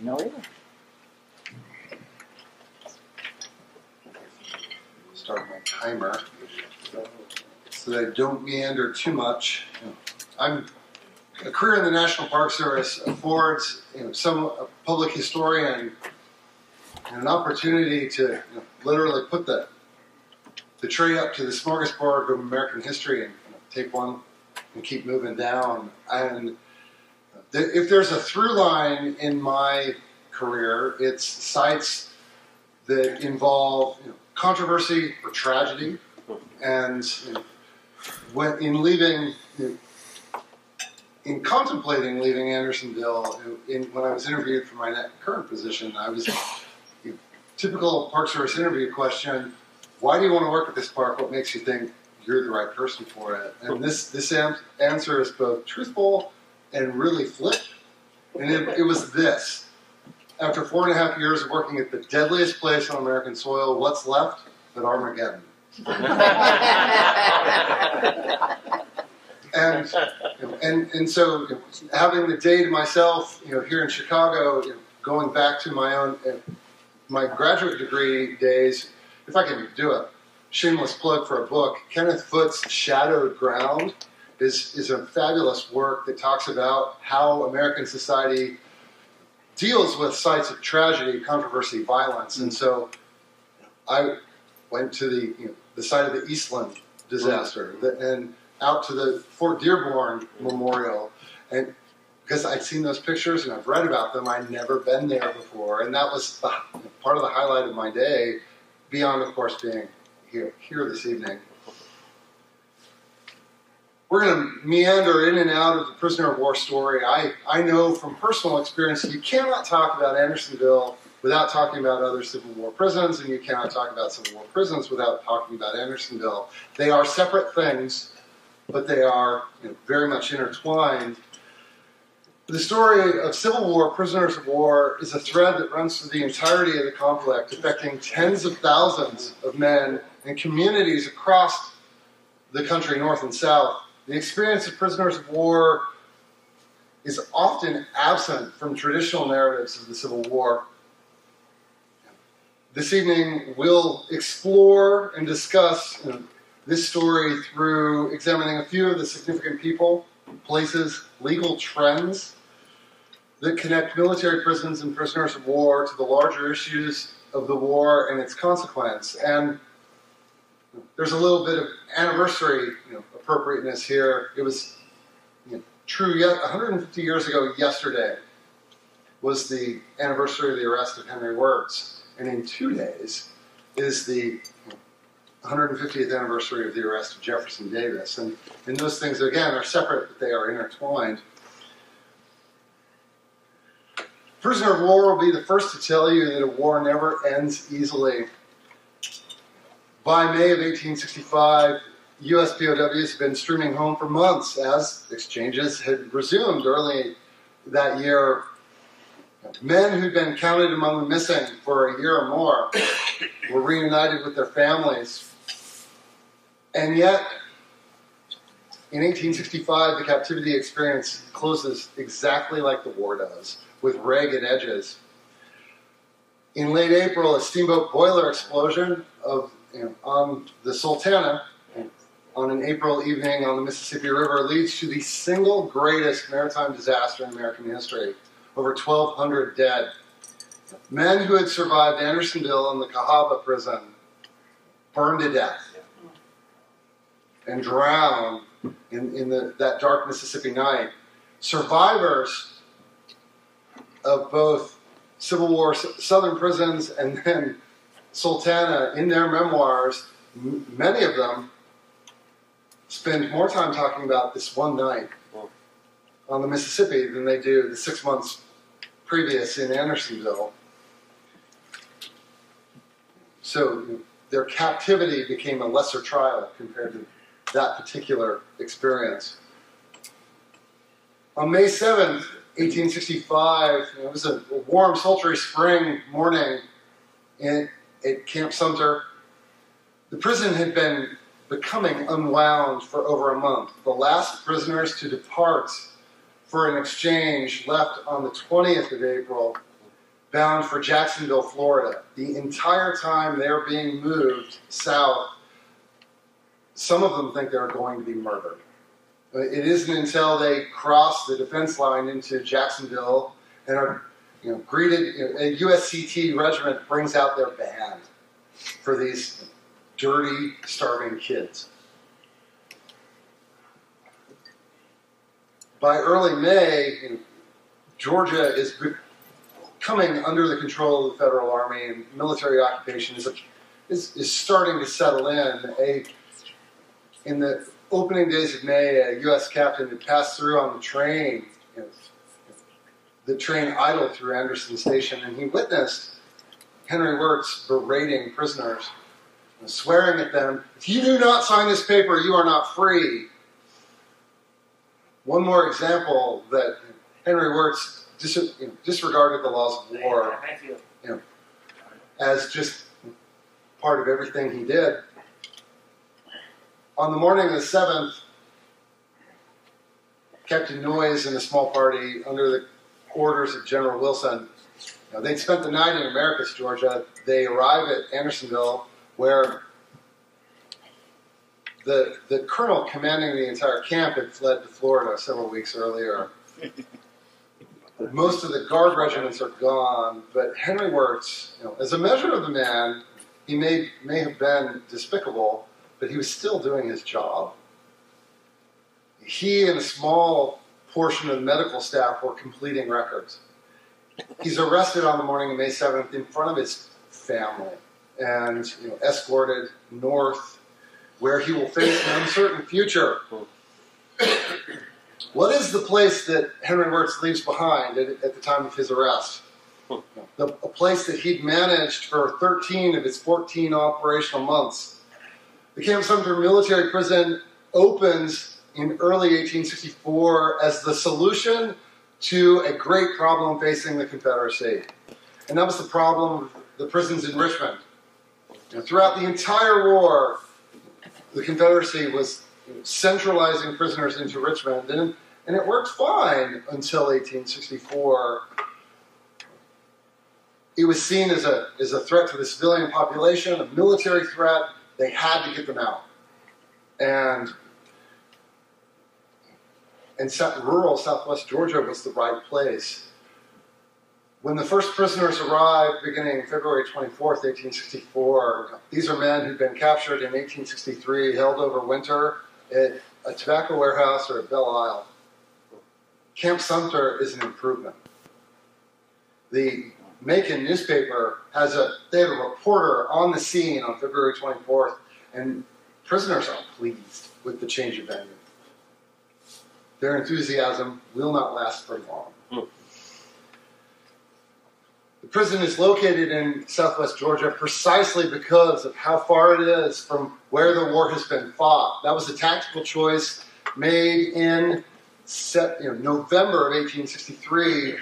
No. Start my timer so that I don't meander too much. I'm a career in the National Park Service affords you know, some a public historian an opportunity to you know, literally put the the tray up to the smorgasbord of American history and you know, take one and keep moving down. And if there's a through line in my career, it's sites that involve you know, controversy or tragedy. And when in leaving, in contemplating leaving Andersonville, in, when I was interviewed for my current position, I was typical Park Service interview question: Why do you want to work at this park? What makes you think you're the right person for it? And this this answer is both truthful and really flipped. And it, it was this. After four and a half years of working at the deadliest place on American soil, what's left but Armageddon? and, and and so having the day to myself, you know, here in Chicago, you know, going back to my own uh, my graduate degree days, if I can do a shameless plug for a book, Kenneth Foote's Shadowed Ground is, is a fabulous work that talks about how American society deals with sites of tragedy, controversy, violence. And mm. so I went to the, you know, the site of the Eastland disaster mm. and out to the Fort Dearborn Memorial. And because I'd seen those pictures and I've read about them, I'd never been there before. And that was the, part of the highlight of my day, beyond, of course, being here, here this evening. We're going to meander in and out of the prisoner of war story. I, I know from personal experience you cannot talk about Andersonville without talking about other Civil War prisons, and you cannot talk about Civil War prisons without talking about Andersonville. They are separate things, but they are you know, very much intertwined. The story of Civil War prisoners of war is a thread that runs through the entirety of the conflict, affecting tens of thousands of men and communities across the country, north and south. The experience of prisoners of war is often absent from traditional narratives of the Civil War. This evening, we'll explore and discuss this story through examining a few of the significant people, places, legal trends that connect military prisons and prisoners of war to the larger issues of the war and its consequence. And there's a little bit of anniversary you know, appropriateness here. It was you know, true yet 150 years ago yesterday was the anniversary of the arrest of Henry Wirz. And in two days is the 150th anniversary of the arrest of Jefferson Davis. And, and those things, again, are separate, but they are intertwined. Prisoner of War will be the first to tell you that a war never ends easily. By May of 1865, U.S. POWs had been streaming home for months as exchanges had resumed early that year. Men who'd been counted among the missing for a year or more were reunited with their families. And yet, in 1865, the captivity experience closes exactly like the war does with ragged edges. In late April, a steamboat boiler explosion of, you know, on the Sultana on an April evening on the Mississippi River leads to the single greatest maritime disaster in American history. Over 1,200 dead. Men who had survived Andersonville and the Cahaba prison burned to death and drowned in, in the, that dark Mississippi night. Survivors of both Civil War Southern prisons and then Sultana in their memoirs, m- many of them spend more time talking about this one night on the Mississippi than they do the six months previous in Andersonville. So their captivity became a lesser trial compared to that particular experience. On May 7th, 1865, it was a warm, sultry spring morning in, at Camp Sumter. The prison had been becoming unwound for over a month. The last prisoners to depart for an exchange left on the 20th of April. bound for Jacksonville, Florida. The entire time they're being moved south, some of them think they're going to be murdered. It isn't until they cross the defense line into Jacksonville and are you know, greeted, you know, a USCT regiment brings out their band for these dirty, starving kids. By early May, you know, Georgia is coming under the control of the federal army, and military occupation is, is, is starting to settle in. A, in the opening days of May, a U.S. captain had passed through on the train. You know, the train idled through Anderson Station, and he witnessed Henry Wirz berating prisoners, and swearing at them, "If you do not sign this paper, you are not free." One more example that Henry Wirz dis- you know, disregarded the laws of war you know, as just part of everything he did. On the morning of the 7th, Captain Noyes and a small party, under the orders of General Wilson, you know, they'd spent the night in Americus, Georgia. They arrive at Andersonville, where the, the colonel commanding the entire camp had fled to Florida several weeks earlier. Most of the guard regiments are gone, but Henry Wirz, you know, as a measure of the man, he may, may have been despicable, but he was still doing his job. He and a small portion of the medical staff were completing records. He's arrested on the morning of May 7th in front of his family and you know, escorted north, where he will face an uncertain future. What is the place that Henry Wirz leaves behind at, at the time of his arrest? The, a place that he'd managed for 13 of his 14 operational months the Camp Sumter military prison opens in early 1864 as the solution to a great problem facing the Confederacy. And that was the problem of the prisons in Richmond. Know, throughout the entire war, the Confederacy was centralizing prisoners into Richmond, and, and it worked fine until 1864. It was seen as a, as a threat to the civilian population, a military threat, they had to get them out. And and rural southwest Georgia was the right place. When the first prisoners arrived, beginning February 24, 1864, these are men who'd been captured in 1863, held over winter at a tobacco warehouse or at Belle Isle. Camp Sumter is an improvement. The Macon newspaper has a they have a reporter on the scene on February 24th, and prisoners are pleased with the change of venue. Their enthusiasm will not last for long. Hmm. The prison is located in southwest Georgia precisely because of how far it is from where the war has been fought. That was a tactical choice made in you know, November of 1863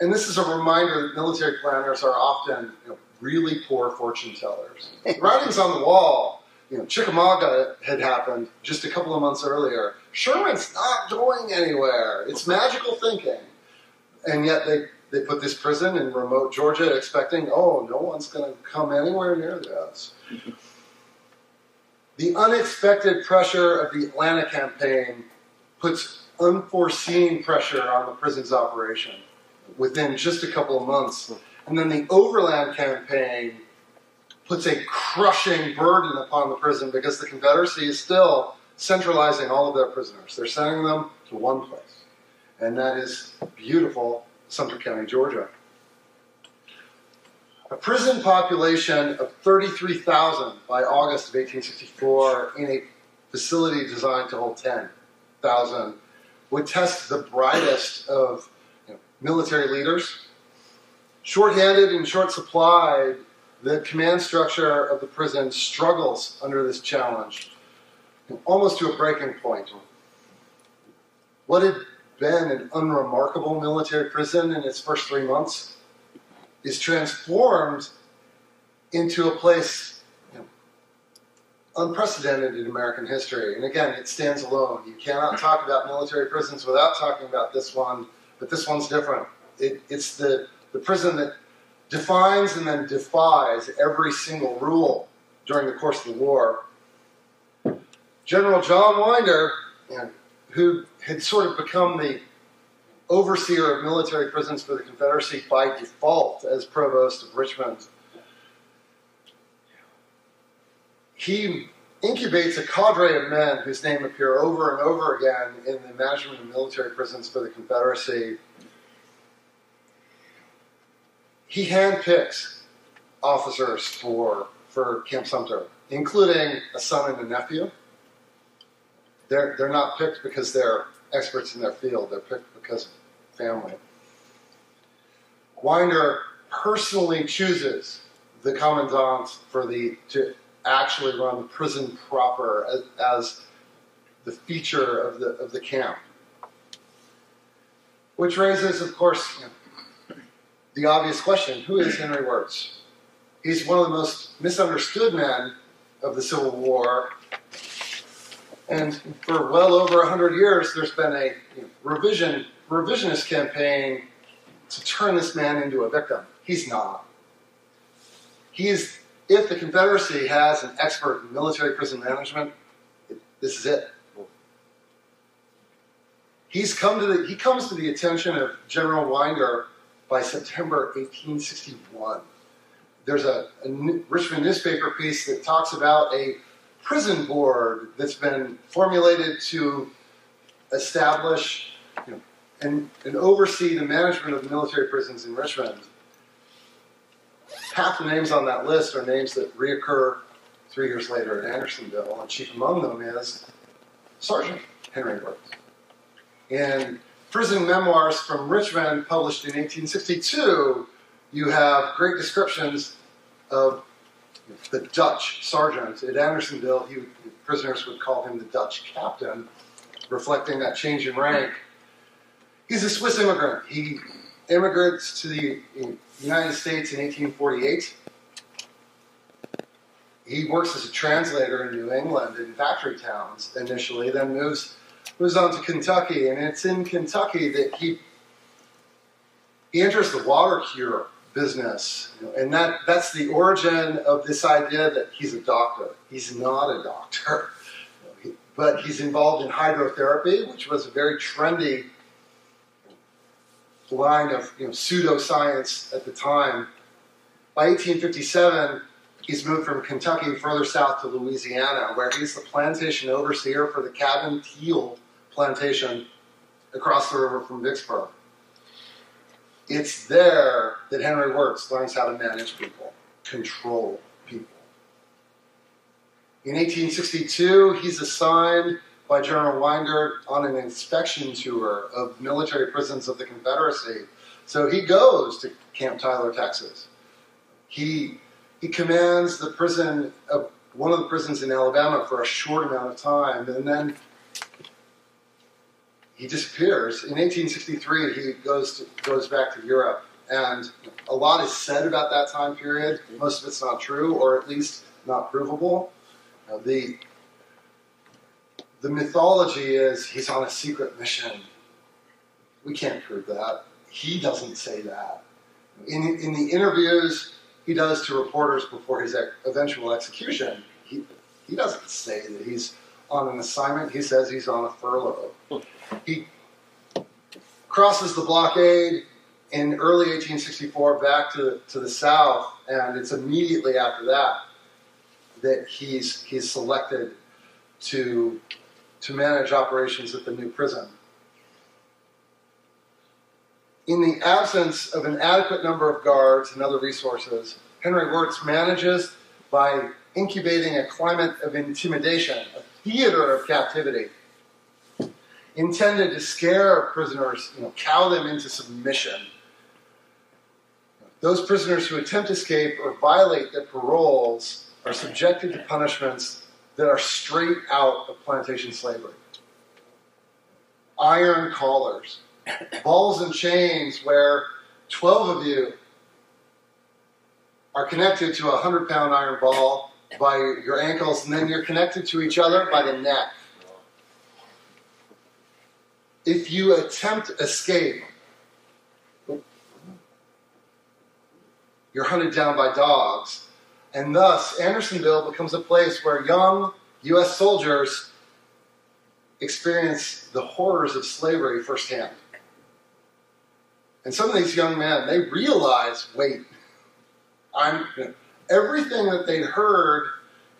and this is a reminder that military planners are often you know, really poor fortune tellers. Writing's on the wall. You know, Chickamauga had happened just a couple of months earlier. Sherman's not going anywhere. It's magical thinking. And yet they, they put this prison in remote Georgia expecting, oh, no one's going to come anywhere near this. the unexpected pressure of the Atlanta campaign puts unforeseen pressure on the prison's operation within just a couple of months. And then the Overland campaign puts a crushing burden upon the prison because the Confederacy is still centralizing all of their prisoners. They're sending them to one place, and that is beautiful Sumter County, Georgia. A prison population of 33,000 by August of 1864 in a facility designed to hold 10,000 would test the brightest of military leaders. Short-handed and short supplied, the command structure of the prison struggles under this challenge, almost to a breaking point. What had been an unremarkable military prison in its first three months is transformed into a place you know, unprecedented in American history. And again, it stands alone. You cannot talk about military prisons without talking about this one but this one's different. it, it's the, the prison that defines and then defies every single rule during the course of the war. General John Winder, you know, who had sort of become the overseer of military prisons for the Confederacy by default as provost of Richmond, he incubates a cadre of men whose name appear over and over again in the management of military prisons for the Confederacy. He handpicks officers for, for Camp Sumter, including a son and a nephew. They're, they're not picked because they're experts in their field, they're picked because of family. Winder personally chooses the commandant for the to actually run the prison proper as, as the feature of the of the camp, which raises, of course, you know, the obvious question: Who is Henry Wirz? He's one of the most misunderstood men of the Civil War, and for well over hundred years, there's been a you know, revision revisionist campaign to turn this man into a victim. He's not. He is, if the Confederacy has an expert in military prison management, this is it. He's come to the, he comes to the attention of General Winder by September 1861. There's a, a Richmond newspaper piece that talks about a prison board that's been formulated to establish you know, and, and oversee the management of military prisons in Richmond. Half the names on that list are names that reoccur three years later at Andersonville, and chief among them is Sergeant Henry Wirz. In Prison Memoirs from Richmond, published in 1862, you have great descriptions of the Dutch sergeant at Andersonville. He, prisoners would call him the Dutch captain, reflecting that change in rank. He's a Swiss immigrant. He immigrates to the United States in 1848. He works as a translator in New England in factory towns initially, then moves moves on to Kentucky, and it's in Kentucky that he he enters the water cure business, and that that's the origin of this idea that he's a doctor. He's not a doctor, but he's involved in hydrotherapy, which was a very trendy line of you know, pseudoscience at the time. By 1857, he's moved from Kentucky further south to Louisiana, where he's the plantation overseer for the Cabin Teele plantation across the river from Vicksburg. It's there that Henry Wirz learns how to manage people, control people. In 1862, he's assigned by General Winder on an inspection tour of military prisons of the Confederacy. So he goes to Camp Tyler, Texas. He he commands the prison of one of the prisons in Alabama for a short amount of time, and then he disappears. In 1863, he goes to, goes back to Europe, and a lot is said about that time period. Most of it's not true, or at least not provable. Uh, the the mythology is he's on a secret mission. We can't prove that. He doesn't say that. In, in the interviews he does to reporters before his eventual execution, he, he doesn't say that he's on an assignment. He says he's on a furlough. He crosses the blockade in early 1864 back to, to the south, and it's immediately after that that he's, he's selected to to manage operations at the new prison. In the absence of an adequate number of guards and other resources, Henry Wirz manages by incubating a climate of intimidation, a theater of captivity, intended to scare prisoners, you know, cow them into submission. Those prisoners who attempt escape or violate their paroles are subjected to punishments that are straight out of plantation slavery. Iron collars, balls and chains where 12 of you are connected to a 100 pound iron ball by your ankles, and then you're connected to each other by the neck. If you attempt escape, you're hunted down by dogs. And thus, Andersonville becomes a place where young U.S. soldiers experience the horrors of slavery firsthand. And some of these young men, they realize, wait, I'm everything that they'd heard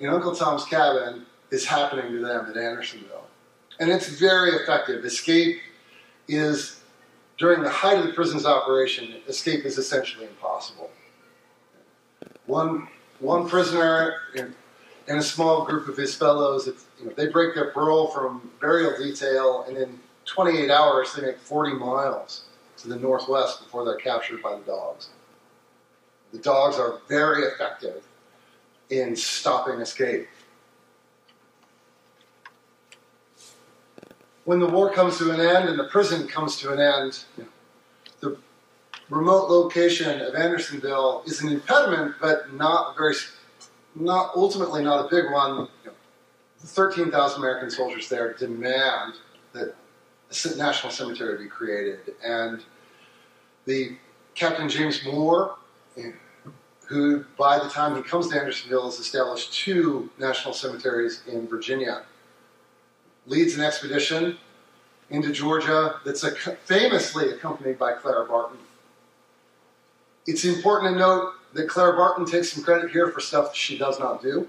in Uncle Tom's Cabin is happening to them at Andersonville. And it's very effective. Escape is, during the height of the prison's operation, escape is essentially impossible. One, one prisoner and, and a small group of his fellows, if, you know, they break their parole from burial detail, and in 28 hours they make 40 miles to the northwest before they're captured by the dogs. The dogs are very effective in stopping escape. When the war comes to an end and the prison comes to an end, the remote location of Andersonville is an impediment, but not very, not ultimately not a big one. The 13,000 American soldiers there demand that a national cemetery be created, and the Captain James Moore, who by the time he comes to Andersonville has established two national cemeteries in Virginia, leads an expedition into Georgia that's famously accompanied by Clara Barton. It's important to note that Clara Barton takes some credit here for stuff that she does not do.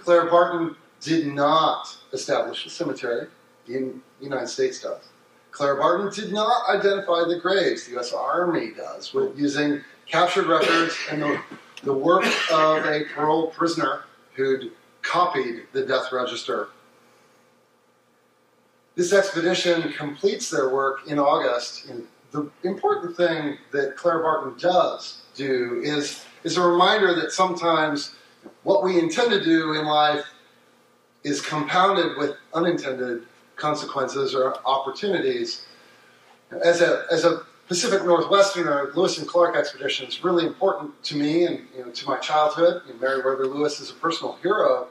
Clara Barton did not establish a cemetery. The United States does. Clara Barton did not identify the graves. The U.S. Army does, with using captured records and the, the work of a paroled prisoner who'd copied the death register. This expedition completes their work in August. And the important thing that Clara Barton does do is, is a reminder that sometimes what we intend to do in life is compounded with unintended consequences or opportunities. As a, as a Pacific Northwesterner, uh, Lewis and Clark expedition is really important to me and you know, to my childhood. You know, Lewis is a personal hero.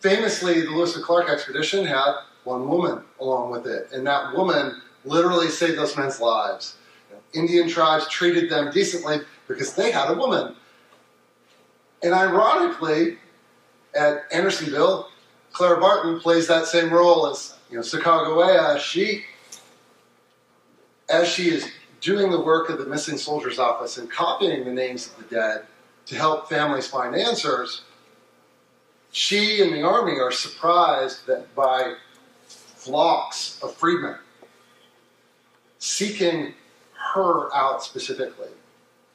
Famously, the Lewis and Clark expedition had one woman along with it, and that woman literally saved those men's lives. You Indian tribes treated them decently because they had a woman. And ironically, at Andersonville, Clara Barton plays that same role as you know Sacagawea. She as she is doing the work of the missing soldiers office and copying the names of the dead to help families find answers, she and the army are surprised that by flocks of freedmen seeking her out specifically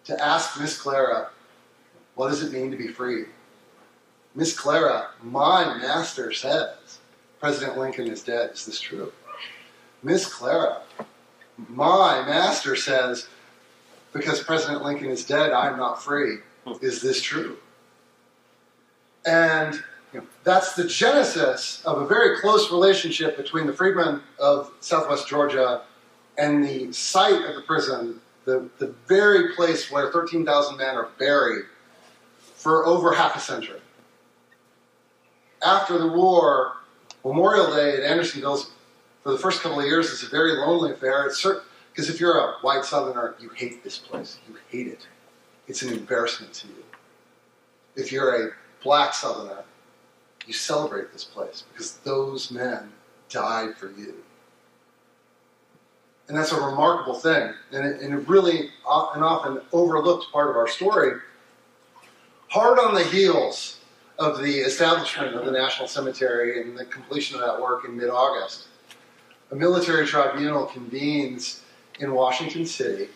to ask Miss Clara, what does it mean to be free? Miss Clara, my master says President Lincoln is dead. Is this true? Miss Clara, my master says, because President Lincoln is dead, I'm not free. Is this true? And you know, that's the genesis of a very close relationship between the freedmen of southwest Georgia and the site of the prison, the, the very place where 13,000 men are buried for over half a century. After the war, Memorial Day at Andersonville's for the first couple of years, it's a very lonely affair. Because if you're a white Southerner, you hate this place. You hate it. It's an embarrassment to you. If you're a black Southerner, you celebrate this place because those men died for you. And that's a remarkable thing, and, it, and a really uh, and often overlooked part of our story. Hard on the heels of the establishment of the National Cemetery and the completion of that work in mid August, a military tribunal convenes in Washington City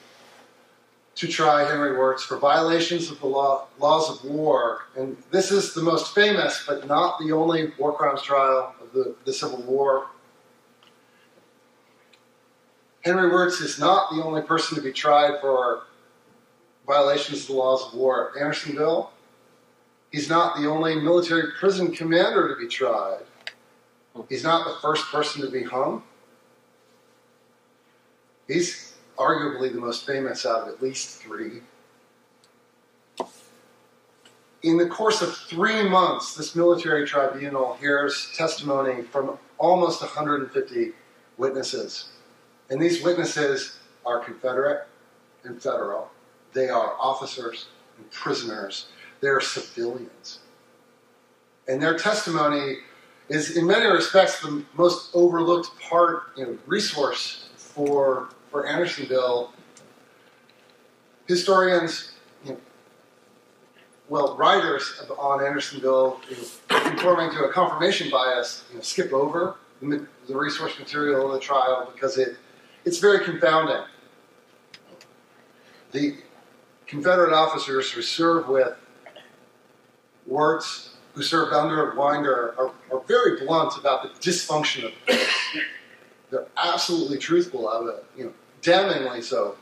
to try Henry Wirz for violations of the law, laws of war. And this is the most famous, but not the only war crimes trial of the, the Civil War. Henry Wirz is not the only person to be tried for violations of the laws of war at Andersonville. He's not the only military prison commander to be tried. He's not the first person to be hung. He's arguably the most famous out of at least three. In the course of three months, this military tribunal hears testimony from almost 150 witnesses. And these witnesses are Confederate and federal. They are officers and prisoners. They are civilians. And their testimony is, in many respects, the most overlooked part, you know, resource for, for Andersonville. Historians, you know, well, writers on Andersonville, you know, conforming to a confirmation bias, you know, skip over the, the resource material of the trial because it, it's very confounding. The Confederate officers who serve with Wirz, who served under Winder, are, are very blunt about the dysfunction of the. They're absolutely truthful of it, you know, damningly so.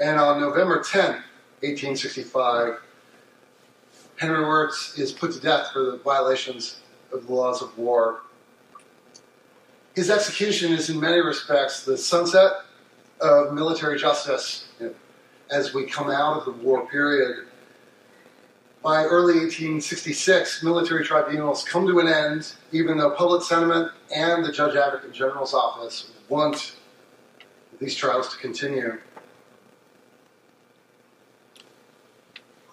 And on November 10th, 1865, Henry Wirz is put to death for the violations of the laws of war. His execution is, in many respects, the sunset of military justice you know, as we come out of the war period. By early 1866, military tribunals come to an end, even though public sentiment and the Judge Advocate General's office want these trials to continue.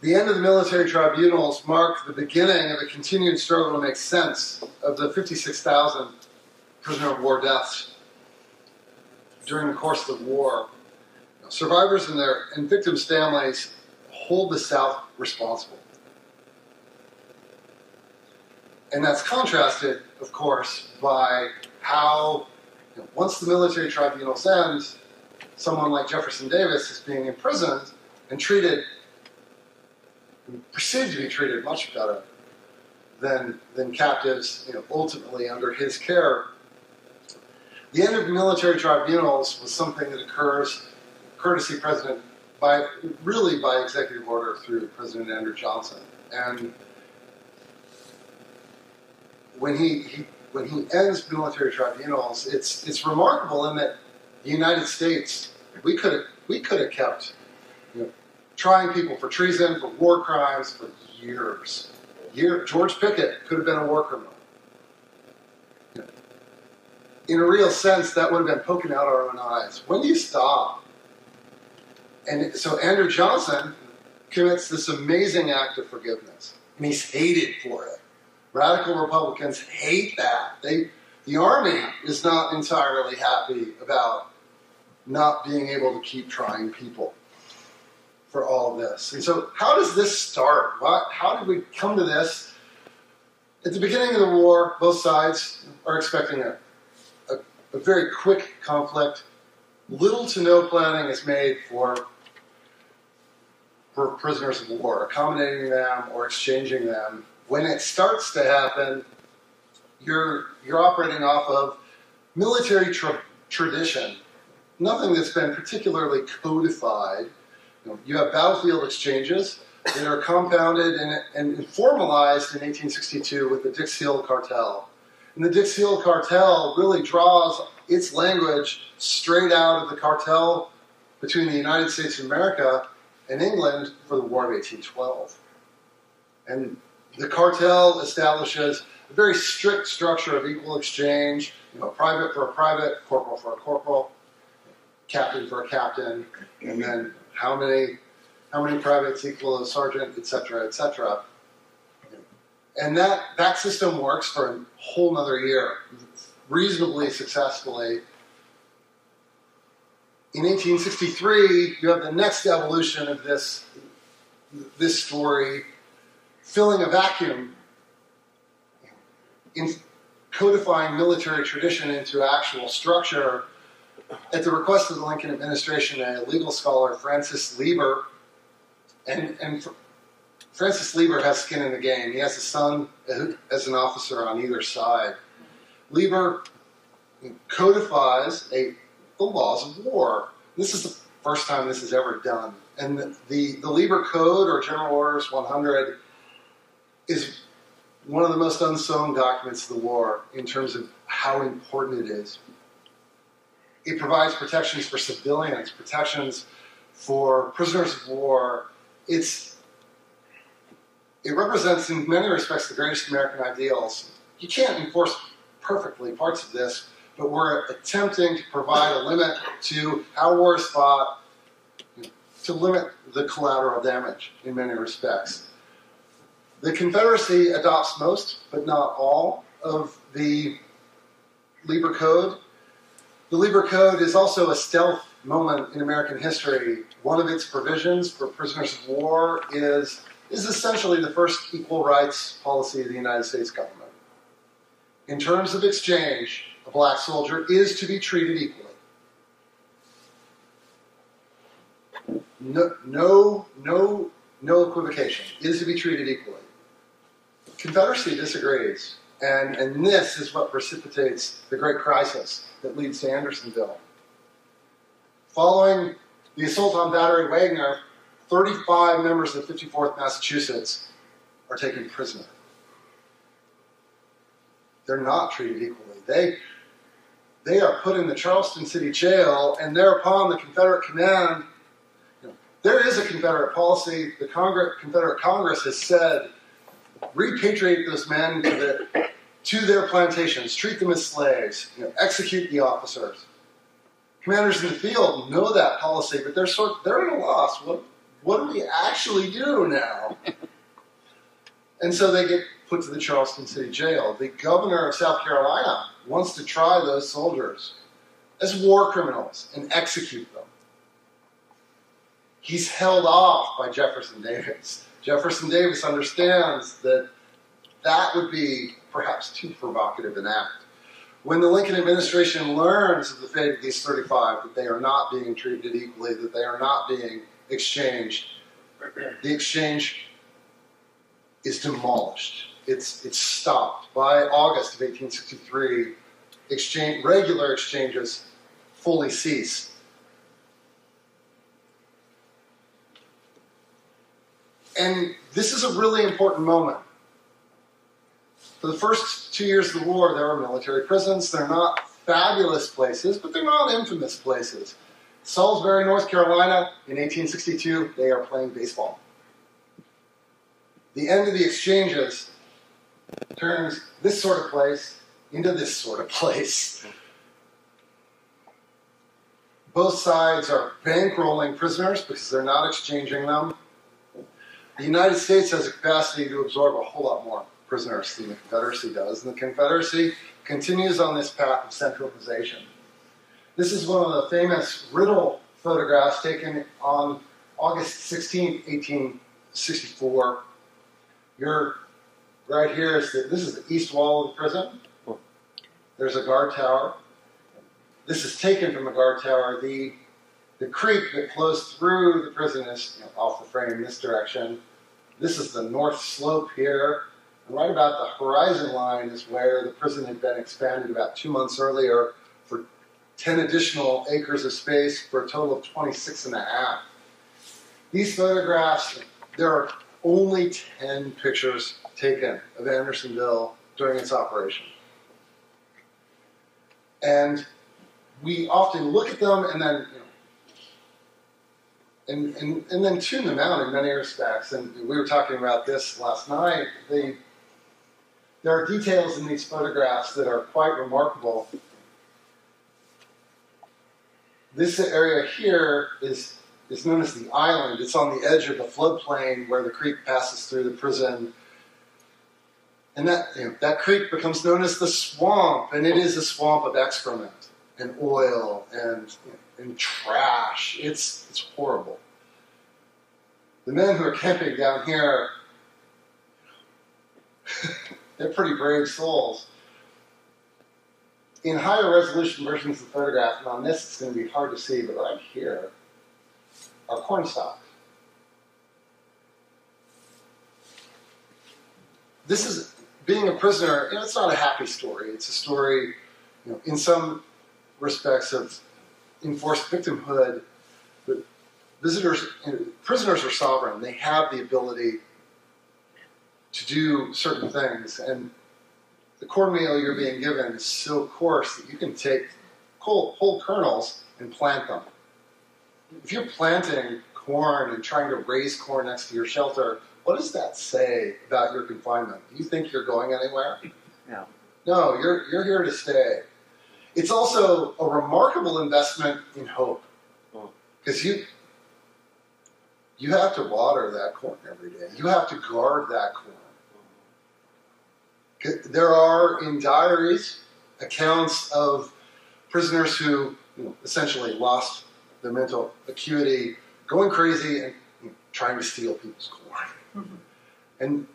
The end of the military tribunals marked the beginning of a continued struggle to make sense of the 56,000 prisoner of war deaths during the course of the war. Survivors and their and victims' families hold the South responsible. And that's contrasted, of course, by how, you know, once the military tribunals end, someone like Jefferson Davis is being imprisoned and treated perceived to be treated much better than, than captives, you know, ultimately under his care. The end of military tribunals was something that occurs, courtesy President, by really by executive order through President Andrew Johnson. And when he, he when he ends military tribunals, it's it's remarkable in that the United States we could have we could have kept trying people for treason, for war crimes for years. Year, George Pickett could have been a war criminal. In a real sense, that would have been poking out our own eyes. When do you stop? And so Andrew Johnson commits this amazing act of forgiveness, and he's hated for it. Radical Republicans hate that. They, the army is not entirely happy about not being able to keep trying people for all this. And so, how does this start? What, how did we come to this? At the beginning of the war, both sides are expecting a, a, a very quick conflict. Little to no planning is made for, for prisoners of war, accommodating them or exchanging them. When it starts to happen, you're, you're operating off of military tra- tradition, nothing that's been particularly codified you, know, you have battlefield exchanges that are compounded and, and formalized in 1862 with the Dix-Hill Cartel. And the Dix-Hill Cartel really draws its language straight out of the cartel between the United States of America and England for the War of 1812. And the cartel establishes a very strict structure of equal exchange, you know, private for a private, corporal for a corporal, captain for a captain, and then how many how many privates equal a sergeant, et cetera, et cetera. And that, that system works for a whole other year, reasonably successfully. In 1863, you have the next evolution of this, this story, filling a vacuum in codifying military tradition into actual structure at the request of the Lincoln administration, a legal scholar, Francis Lieber, and, and Francis Lieber has skin in the game. He has a son as an officer on either side. Lieber codifies a, the laws of war. This is the first time this is ever done. And the, the, the Lieber Code, or General Orders 100, is one of the most unsung documents of the war in terms of how important it is. It provides protections for civilians, protections for prisoners of war. It's it represents, in many respects, the greatest American ideals. You can't enforce perfectly parts of this, but we're attempting to provide a limit to how war is fought, to limit the collateral damage in many respects. The Confederacy adopts most, but not all, of the Lieber Code. The Lieber Code is also a stealth moment in American history. One of its provisions for prisoners of war is, is essentially the first equal rights policy of the United States government. In terms of exchange, a black soldier is to be treated equally. No, no, no, no equivocation. Is to be treated equally. Confederacy disagrees, and, and this is what precipitates the great crisis that leads to Andersonville. Following the assault on Battery Wagner, 35 members of the 54th Massachusetts are taken prisoner. They're not treated equally. They, they are put in the Charleston City Jail, and thereupon the Confederate command. You know, there is a Confederate policy. The Congress, Confederate Congress has said repatriate those men to, the, to their plantations, treat them as slaves, you know, execute the officers. Commanders in the field know that policy, but they're sort they're at a loss. What what do we actually do now? and so they get put to the Charleston City Jail. The governor of South Carolina wants to try those soldiers as war criminals and execute them. He's held off by Jefferson Davis. Jefferson Davis understands that that would be perhaps too provocative an act. When the Lincoln administration learns of the fate of these 35, that they are not being treated equally, that they are not being exchanged, the exchange is demolished. It's, it's stopped. By August of 1863, exchange, regular exchanges fully cease. And this is a really important moment. For the first two years of the war, there were military prisons. They're not fabulous places, but they're not infamous places. Salisbury, North Carolina, in 1862, they are playing baseball. The end of the exchanges turns this sort of place into this sort of place. Both sides are bankrolling prisoners because they're not exchanging them. The United States has a capacity to absorb a whole lot more prisoners than the Confederacy does, and the Confederacy continues on this path of centralization. This is one of the famous Riddle photographs taken on August 16, 1864. You're right here is the, this is the east wall of the prison. There's a guard tower. This is taken from a guard tower. The the creek that flows through the prison is you know, off the frame in this direction. This is the north slope here. And right about the horizon line is where the prison had been expanded about two months earlier for 10 additional acres of space for a total of 26 and a half. These photographs, there are only 10 pictures taken of Andersonville during its operation. And we often look at them and then you know, and, and, and then tune them out in many respects. And we were talking about this last night. They, there are details in these photographs that are quite remarkable. This area here is, is known as the island. It's on the edge of the floodplain where the creek passes through the prison. And that, you know, that creek becomes known as the swamp, and it is a swamp of excrement and oil and, and trash. It's, it's horrible. The men who are camping down here, they're pretty brave souls. In higher resolution versions of the photograph, and on this it's going to be hard to see, but right here are corn stalks. This is being a prisoner, you know, it's not a happy story. It's a story, you know, in some respects of enforced victimhood. But visitors, prisoners are sovereign. They have the ability to do certain things, and the cornmeal you're being given is so coarse that you can take whole, whole kernels and plant them. If you're planting corn and trying to raise corn next to your shelter, what does that say about your confinement? Do you think you're going anywhere? No. No, you're, you're here to stay. It's also a remarkable investment in hope. Because you, you have to water that corn every day. You have to guard that corn. There are in diaries accounts of prisoners who you know, essentially lost their mental acuity, going crazy and you know, trying to steal people's corn. Mm-hmm. And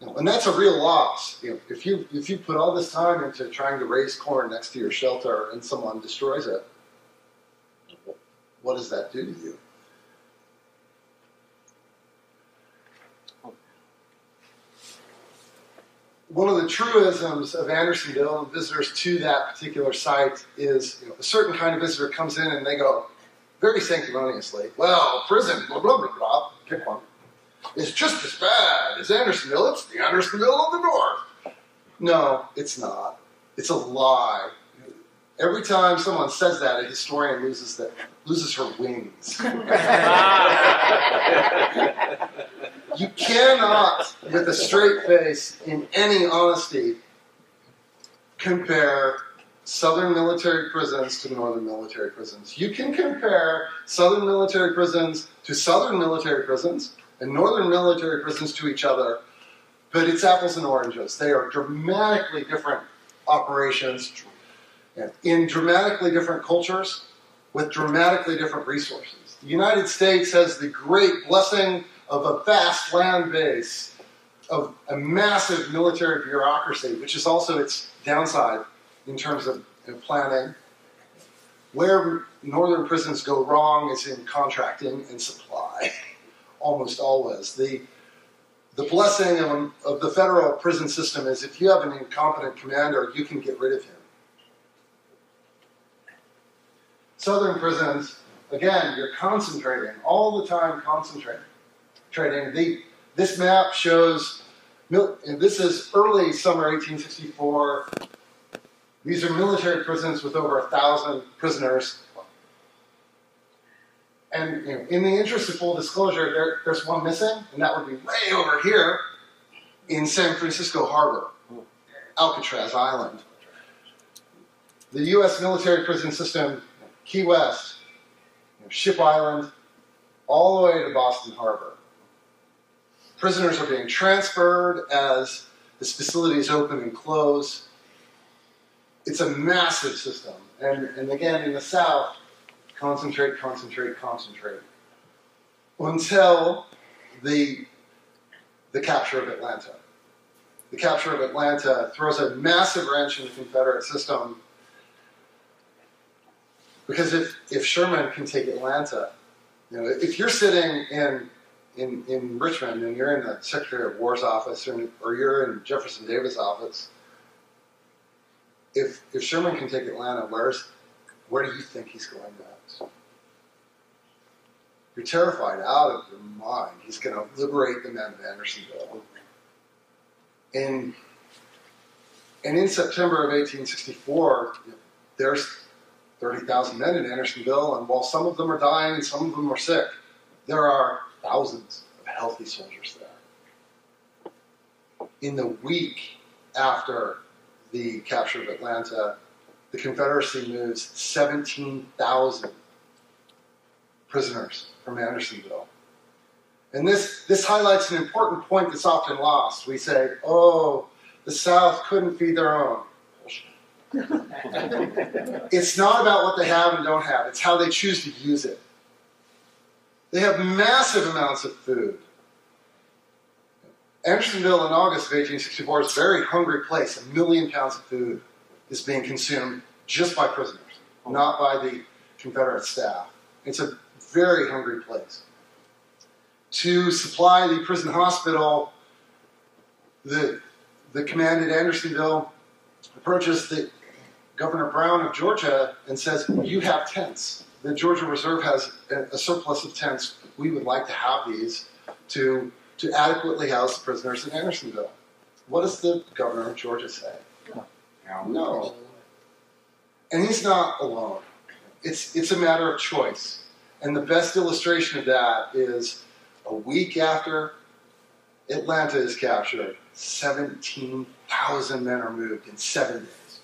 and that's a real loss. You know, if you if you put all this time into trying to raise corn next to your shelter and someone destroys it, what does that do to you? One of the truisms of Andersonville and visitors to that particular site is you know, a certain kind of visitor comes in and they go very sanctimoniously, well, prison, blah, blah, blah, blah, pick one is just as bad as Andersonville. It's the Andersonville of the North. No, it's not. It's a lie. Every time someone says that, a historian loses that loses her wings. you cannot, with a straight face, in any honesty, compare southern military prisons to northern military prisons. You can compare southern military prisons to southern military prisons and northern military prisons to each other, but it's apples and oranges. They are dramatically different operations in dramatically different cultures with dramatically different resources. The United States has the great blessing of a vast land base, of a massive military bureaucracy, which is also its downside in terms of planning. Where northern prisons go wrong is in contracting and supply. almost always. The, the blessing of, of the federal prison system is if you have an incompetent commander, you can get rid of him. Southern prisons, again, you're concentrating, all the time concentrating. The, this map shows, and this is early summer 1864. These are military prisons with over a thousand prisoners and you know, in the interest of full disclosure, there, there's one missing, and that would be way over here in San Francisco Harbor, Alcatraz Island. The U.S. military prison system, Key West, you know, Ship Island, all the way to Boston Harbor. Prisoners are being transferred as this facilities open and close. It's a massive system. And, and again, in the South, concentrate, concentrate, concentrate, until the, the capture of Atlanta. The capture of Atlanta throws a massive wrench in the Confederate system because if, if Sherman can take Atlanta, you know, if you're sitting in, in, in Richmond and you're in the Secretary of War's office or, or you're in Jefferson Davis' office, if, if Sherman can take Atlanta, where's, where do you think he's going next? You're terrified out of your mind. He's going to liberate the men of Andersonville. And, and in September of 1864, there's 30,000 men in Andersonville, and while some of them are dying and some of them are sick, there are thousands of healthy soldiers there. In the week after the capture of Atlanta, the Confederacy moves 17,000 prisoners from Andersonville. And this, this highlights an important point that's often lost. We say, oh, the South couldn't feed their own. it's not about what they have and don't have, it's how they choose to use it. They have massive amounts of food. Andersonville in August of 1864 is a very hungry place. A million pounds of food is being consumed just by prisoners, not by the Confederate staff. It's a very hungry place. To supply the prison hospital, the, the command at Andersonville approaches the Governor Brown of Georgia and says, You have tents. The Georgia Reserve has a surplus of tents. We would like to have these to, to adequately house prisoners in Andersonville. What does the governor of Georgia say? No. And he's not alone. It's, it's a matter of choice. And the best illustration of that is a week after Atlanta is captured, 17,000 men are moved in seven days.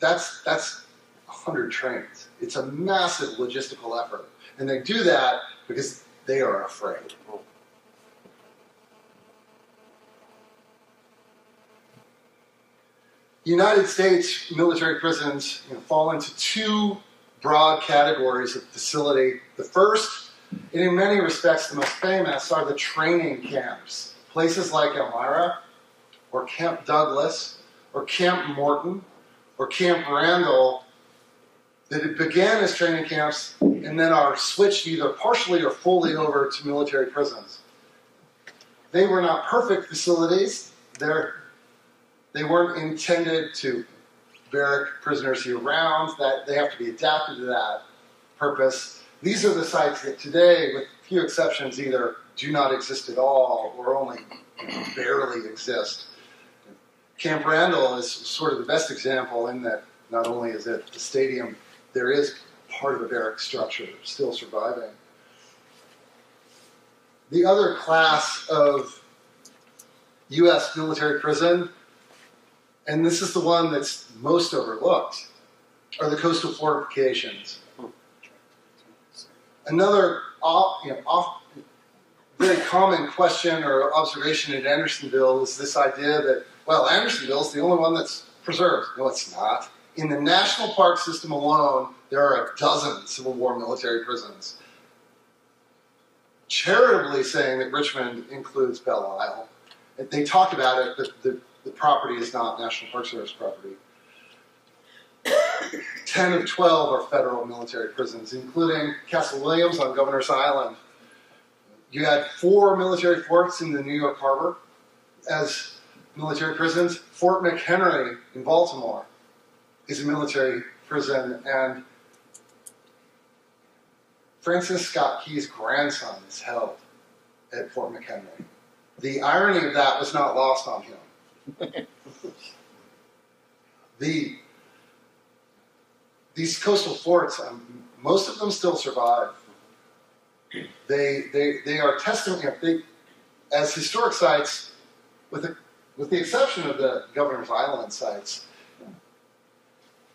That's, that's 100 trains. It's a massive logistical effort. And they do that because they are afraid. Oh. United States military prisons you know, fall into two broad categories of facility. The first, and in many respects the most famous, are the training camps. Places like Elmira, or Camp Douglas, or Camp Morton, or Camp Randall, that began as training camps and then are switched either partially or fully over to military prisons. They were not perfect facilities. They're they weren't intended to barrack prisoners year round. That they have to be adapted to that purpose. These are the sites that today, with few exceptions, either do not exist at all or only barely exist. Camp Randall is sort of the best example in that not only is it the stadium, there is part of a barrack structure still surviving. The other class of U.S. military prison and this is the one that's most overlooked, are the coastal fortifications. Another off, you know, off, very common question or observation at Andersonville is this idea that, well, Andersonville is the only one that's preserved. No, it's not. In the national park system alone, there are a dozen Civil War military prisons. Charitably saying that Richmond includes Belle Isle. They talk about it, but the the property is not National Park Service property. 10 of 12 are federal military prisons, including Castle Williams on Governor's Island. You had four military forts in the New York Harbor as military prisons. Fort McHenry in Baltimore is a military prison, and Francis Scott Key's grandson is held at Fort McHenry. The irony of that was not lost on him the these coastal forts, um, most of them still survive. They they they are testament. They, as historic sites, with the with the exception of the Governor's Island sites,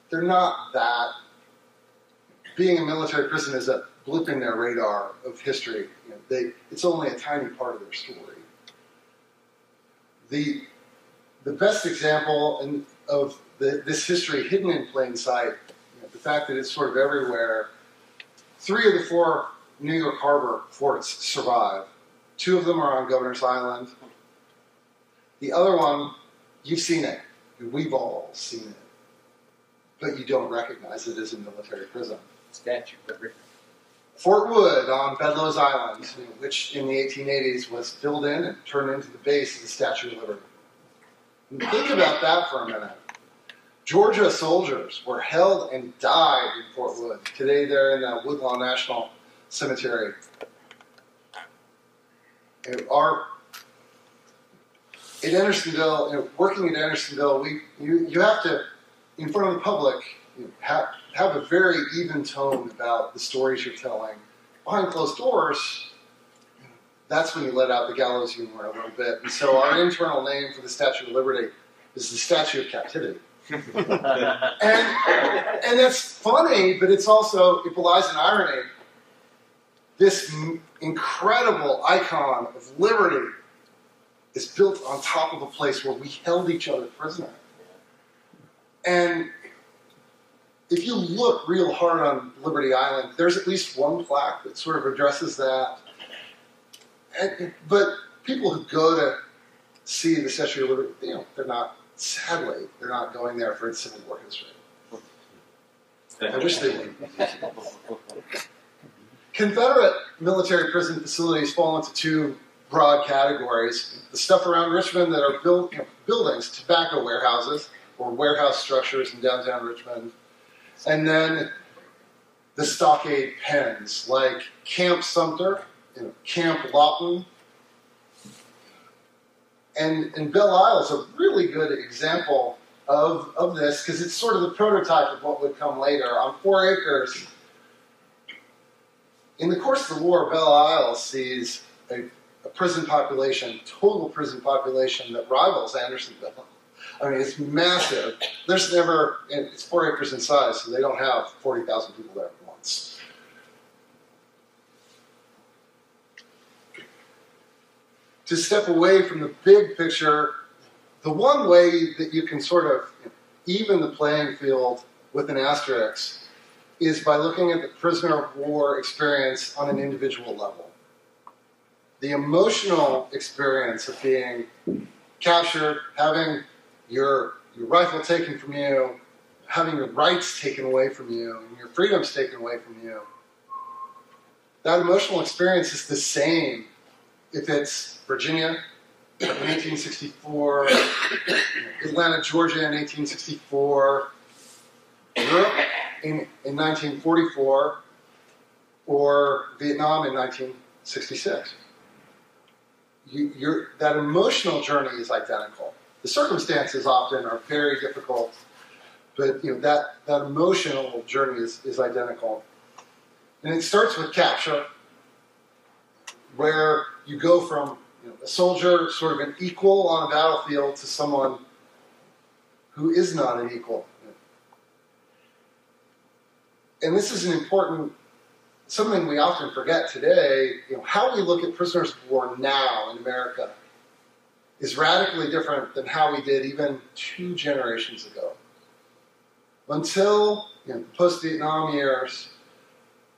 they're not that. Being a military prison is a blip in their radar of history. You know, they, it's only a tiny part of their story. The the best example in, of the, this history hidden in plain sight, you know, the fact that it's sort of everywhere, three of the four New York Harbor forts survive. Two of them are on Governor's Island. The other one, you've seen it. We've all seen it. But you don't recognize it as a military prison. Statue. Of Liberty. Fort Wood on Bedloe's Island, which in the 1880s was filled in and turned into the base of the Statue of Liberty. Think about that for a minute. Georgia soldiers were held and died in Fort Wood. Today they're in the Woodlawn National Cemetery. And our at Andersonville, you know, working at Andersonville, we you, you have to, in front of the public, you know, have, have a very even tone about the stories you're telling. Behind closed doors, that's when you let out the gallows humor a little bit. And so our internal name for the Statue of Liberty is the Statue of Captivity. and, and that's funny, but it's also, it belies an irony. This m- incredible icon of liberty is built on top of a place where we held each other prisoner. And if you look real hard on Liberty Island, there's at least one plaque that sort of addresses that and, but people who go to see the Statue of Liberty, you know, they're not, sadly, they're not going there for its Civil War history. I wish they would. Confederate military prison facilities fall into two broad categories. The stuff around Richmond that are you know, buildings, tobacco warehouses, or warehouse structures in downtown Richmond. And then the stockade pens, like Camp Sumter know, Camp Lawton. And, and Belle Isle is a really good example of, of this because it's sort of the prototype of what would come later. On four acres, in the course of the war, Belle Isle sees a, a prison population, total prison population that rivals Andersonville. I mean, it's massive. There's never, it's four acres in size, so they don't have 40,000 people there at once. To step away from the big picture, the one way that you can sort of even the playing field with an asterisk is by looking at the prisoner of war experience on an individual level. The emotional experience of being captured, having your, your rifle taken from you, having your rights taken away from you, and your freedoms taken away from you. That emotional experience is the same if it's Virginia in 1864, Atlanta, Georgia in 1864, Europe in, in 1944, or Vietnam in 1966. You, that emotional journey is identical. The circumstances often are very difficult, but you know that, that emotional journey is, is identical. And it starts with capture, where you go from you know, a soldier, sort of an equal on a battlefield, to someone who is not an equal. And this is an important, something we often forget today. You know, how we look at prisoners of war now in America is radically different than how we did even two generations ago. Until you know, post-Vietnam years,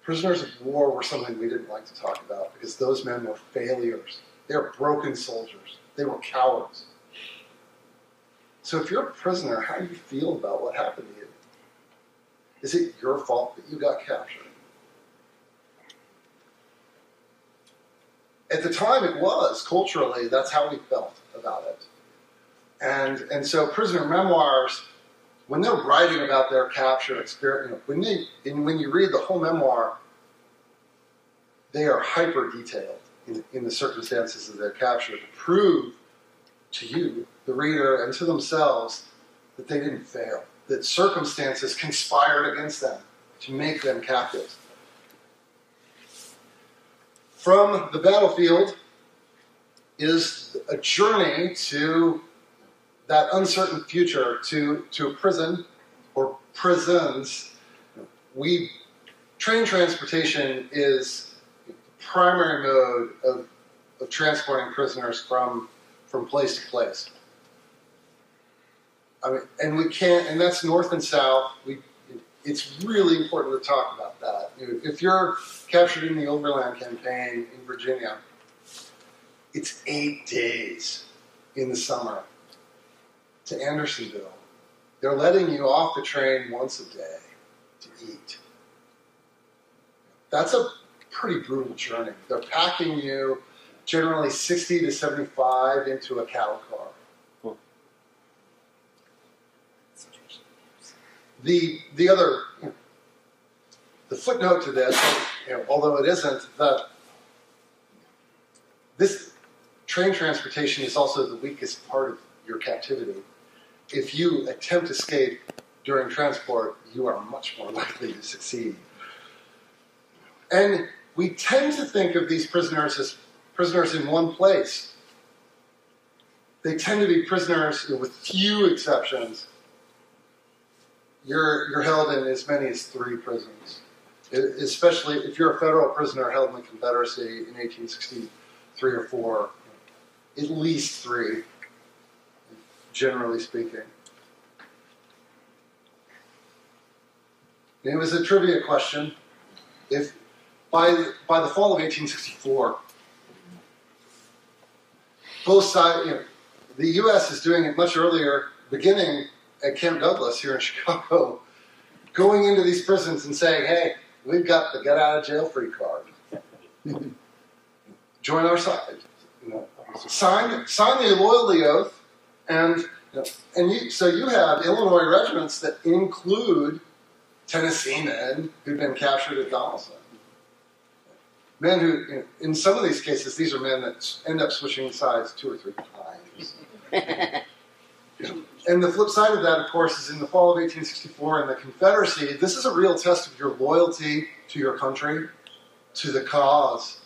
prisoners of war were something we didn't like to talk about because those men were failures. They were broken soldiers. They were cowards. So if you're a prisoner, how do you feel about what happened to you? Is it your fault that you got captured? At the time, it was. Culturally, that's how we felt about it. And, and so prisoner memoirs, when they're writing about their capture experience, you know, when, they, and when you read the whole memoir, they are hyper detailed in, in the circumstances of their capture to prove to you, the reader, and to themselves that they didn't fail, that circumstances conspired against them to make them captives. From the battlefield is a journey to that uncertain future, to, to a prison or prisons. We train transportation is the primary mode of, of transporting prisoners from, from place to place. I mean, and we can't, and that's north and south. We, it's really important to talk about that. If you're captured in the Overland Campaign in Virginia, it's eight days in the summer to Andersonville. They're letting you off the train once a day to eat. That's a pretty brutal journey. They're packing you generally 60 to 75 into a cattle car. The, the other, the footnote to this, you know, although it isn't, that this train transportation is also the weakest part of your captivity. If you attempt escape during transport, you are much more likely to succeed. And we tend to think of these prisoners as prisoners in one place. They tend to be prisoners, with few exceptions. You're, you're held in as many as three prisons, especially if you're a federal prisoner held in the Confederacy in 1863 or 4, at least three, generally speaking. it was a trivia question. If by, by the fall of 1864, both sides, you know, the U.S. is doing it much earlier, beginning at Camp Douglas here in Chicago, going into these prisons and saying, hey, we've got the get out of jail free card. Join our side. You know, sign, sign the loyalty oath, and, you know, and you, so you have Illinois regiments that include Tennessee men who've been captured at Donelson men who, in some of these cases, these are men that end up switching sides two or three times. and the flip side of that, of course, is in the fall of 1864 in the Confederacy, this is a real test of your loyalty to your country, to the cause.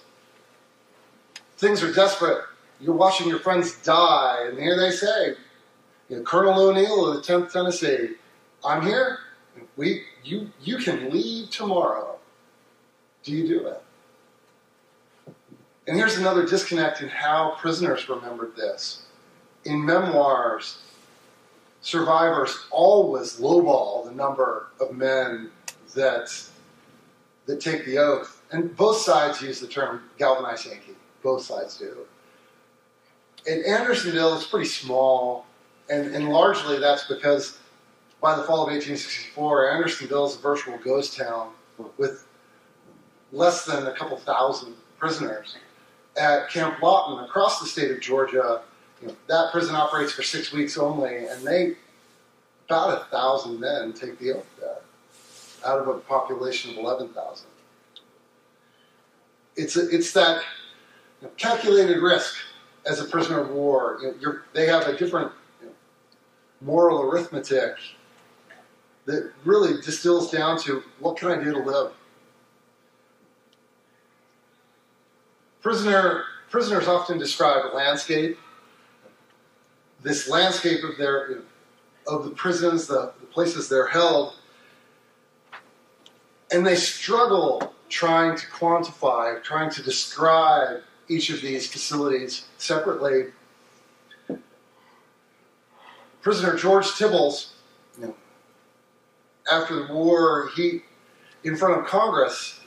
Things are desperate. You're watching your friends die, and here they say, you know, Colonel O'Neill of the 10th Tennessee, I'm here. We, you, you can leave tomorrow. Do you do it? And here's another disconnect in how prisoners remembered this. In memoirs, survivors always lowball the number of men that, that take the oath. And both sides use the term galvanized Yankee. Both sides do. In Andersonville, it's pretty small, and, and largely that's because by the fall of 1864, Andersonville is a virtual ghost town with less than a couple thousand prisoners. At Camp Lawton, across the state of Georgia, you know, that prison operates for six weeks only, and they about a thousand men take the oath there, out of a population of eleven thousand. It's a, it's that calculated risk as a prisoner of war. You know, they have a different you know, moral arithmetic that really distills down to what can I do to live. Prisoner, prisoners often describe a landscape, this landscape of their of the prisons, the, the places they're held, and they struggle trying to quantify, trying to describe each of these facilities separately. Prisoner George Tibbles, you know, after the war, he, in front of Congress,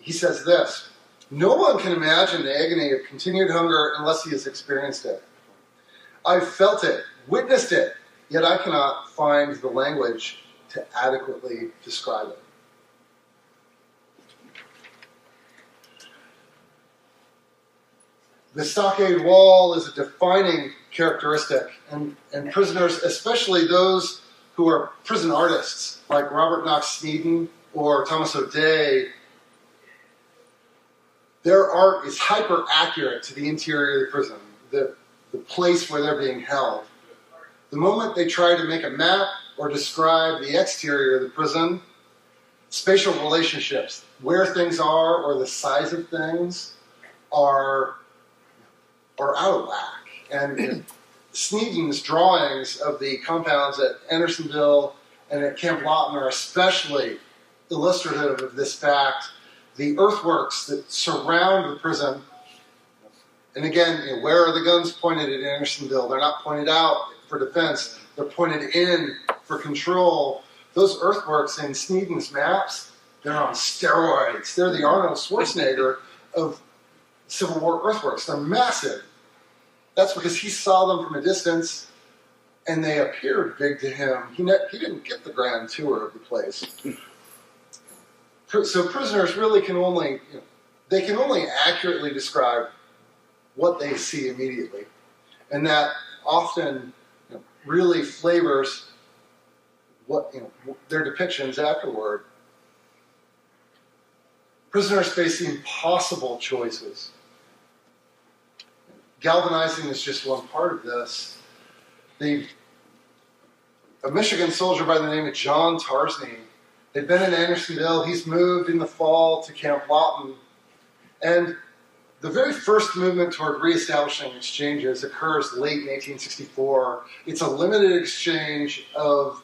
he says this No one can imagine the agony of continued hunger unless he has experienced it. I've felt it, witnessed it, yet I cannot find the language to adequately describe it. The stockade wall is a defining characteristic, and, and prisoners, especially those who are prison artists, like Robert Knox Sneeden or Thomas O'Dea, their art is hyper accurate to the interior of the prison, the, the place where they're being held. The moment they try to make a map or describe the exterior of the prison, spatial relationships, where things are or the size of things, are are out of whack. And Sneeden's drawings of the compounds at Andersonville and at Camp Lawton are especially illustrative of this fact. The earthworks that surround the prison, and again, you know, where are the guns pointed at Andersonville? They're not pointed out for defense, they're pointed in for control. Those earthworks in Sneeden's maps, they're on steroids. They're the Arnold Schwarzenegger of Civil War earthworks. They're massive. That's because he saw them from a distance and they appeared big to him. He, ne- he didn't get the grand tour of the place. So prisoners really can only, you know, they can only accurately describe what they see immediately. And that often you know, really flavors what you know, their depictions afterward. Prisoners face impossible choices galvanizing is just one part of this. A Michigan soldier by the name of John Tarsney had been in Andersonville. He's moved in the fall to Camp Lawton. And the very first movement toward reestablishing exchanges occurs late in 1864. It's a limited exchange of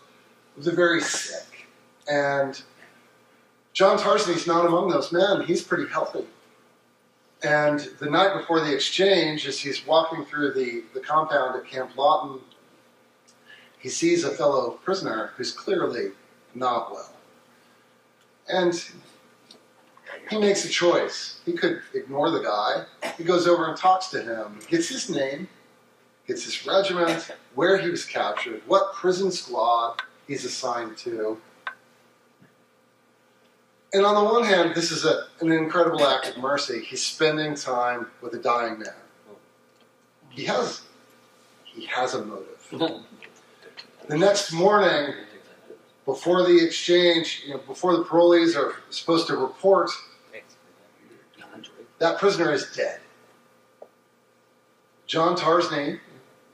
the very sick. And John Tarsney's not among those men. He's pretty healthy. And the night before the exchange, as he's walking through the, the compound at Camp Lawton, he sees a fellow prisoner who's clearly not well. And he makes a choice. He could ignore the guy. He goes over and talks to him, gets his name, gets his regiment, where he was captured, what prison squad he's assigned to, and on the one hand, this is a, an incredible act of mercy. He's spending time with a dying man. He has, he has a motive. the next morning, before the exchange, you know, before the parolees are supposed to report, that prisoner is dead. John Tarsney,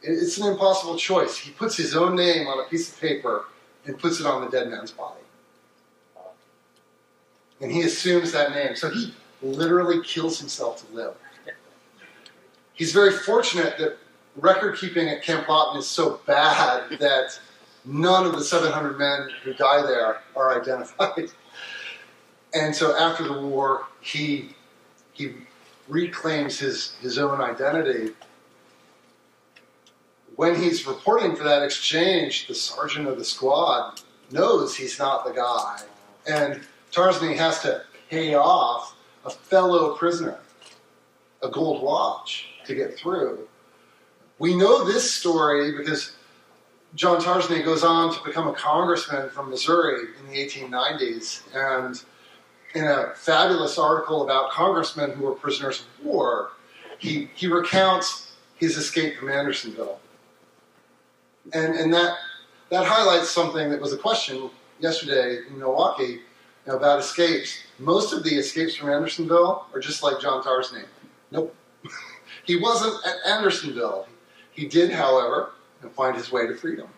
it's an impossible choice. He puts his own name on a piece of paper and puts it on the dead man's body and he assumes that name. So he literally kills himself to live. He's very fortunate that record keeping at Camp Lawton is so bad that none of the 700 men who die there are identified. And so after the war, he he reclaims his, his own identity. When he's reporting for that exchange, the sergeant of the squad knows he's not the guy. And Tarsney has to pay off a fellow prisoner a gold watch to get through. We know this story because John Tarsney goes on to become a congressman from Missouri in the 1890s. And in a fabulous article about congressmen who were prisoners of war, he, he recounts his escape from Andersonville. And, and that, that highlights something that was a question yesterday in Milwaukee know, about escapes. Most of the escapes from Andersonville are just like John Tarsney. Nope. he wasn't at Andersonville. He did, however, find his way to freedom.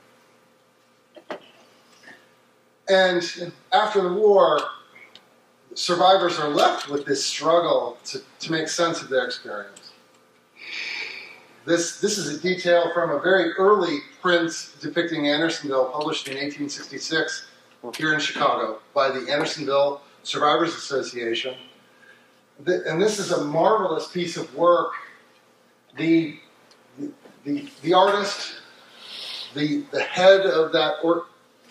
And after the war, survivors are left with this struggle to, to make sense of their experience. This, this is a detail from a very early print depicting Andersonville, published in 1866 here in Chicago by the Andersonville Survivors Association. And this is a marvelous piece of work. The, the, the artist, the, the head of that or,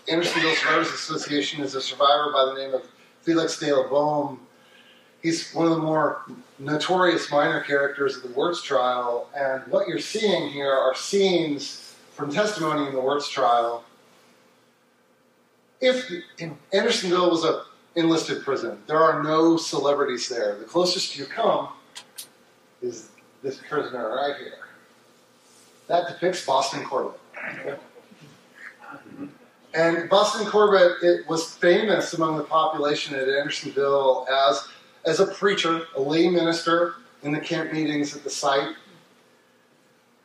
Andersonville Survivors Association is a survivor by the name of Felix de la. He's one of the more notorious minor characters of the Wirz trial, and what you're seeing here are scenes from testimony in the Wirz trial. If Andersonville was a enlisted prison, there are no celebrities there. The closest you come is this prisoner right here. That depicts Boston Corbett. And Boston Corbett it was famous among the population at Andersonville as, as a preacher, a lay minister in the camp meetings at the site.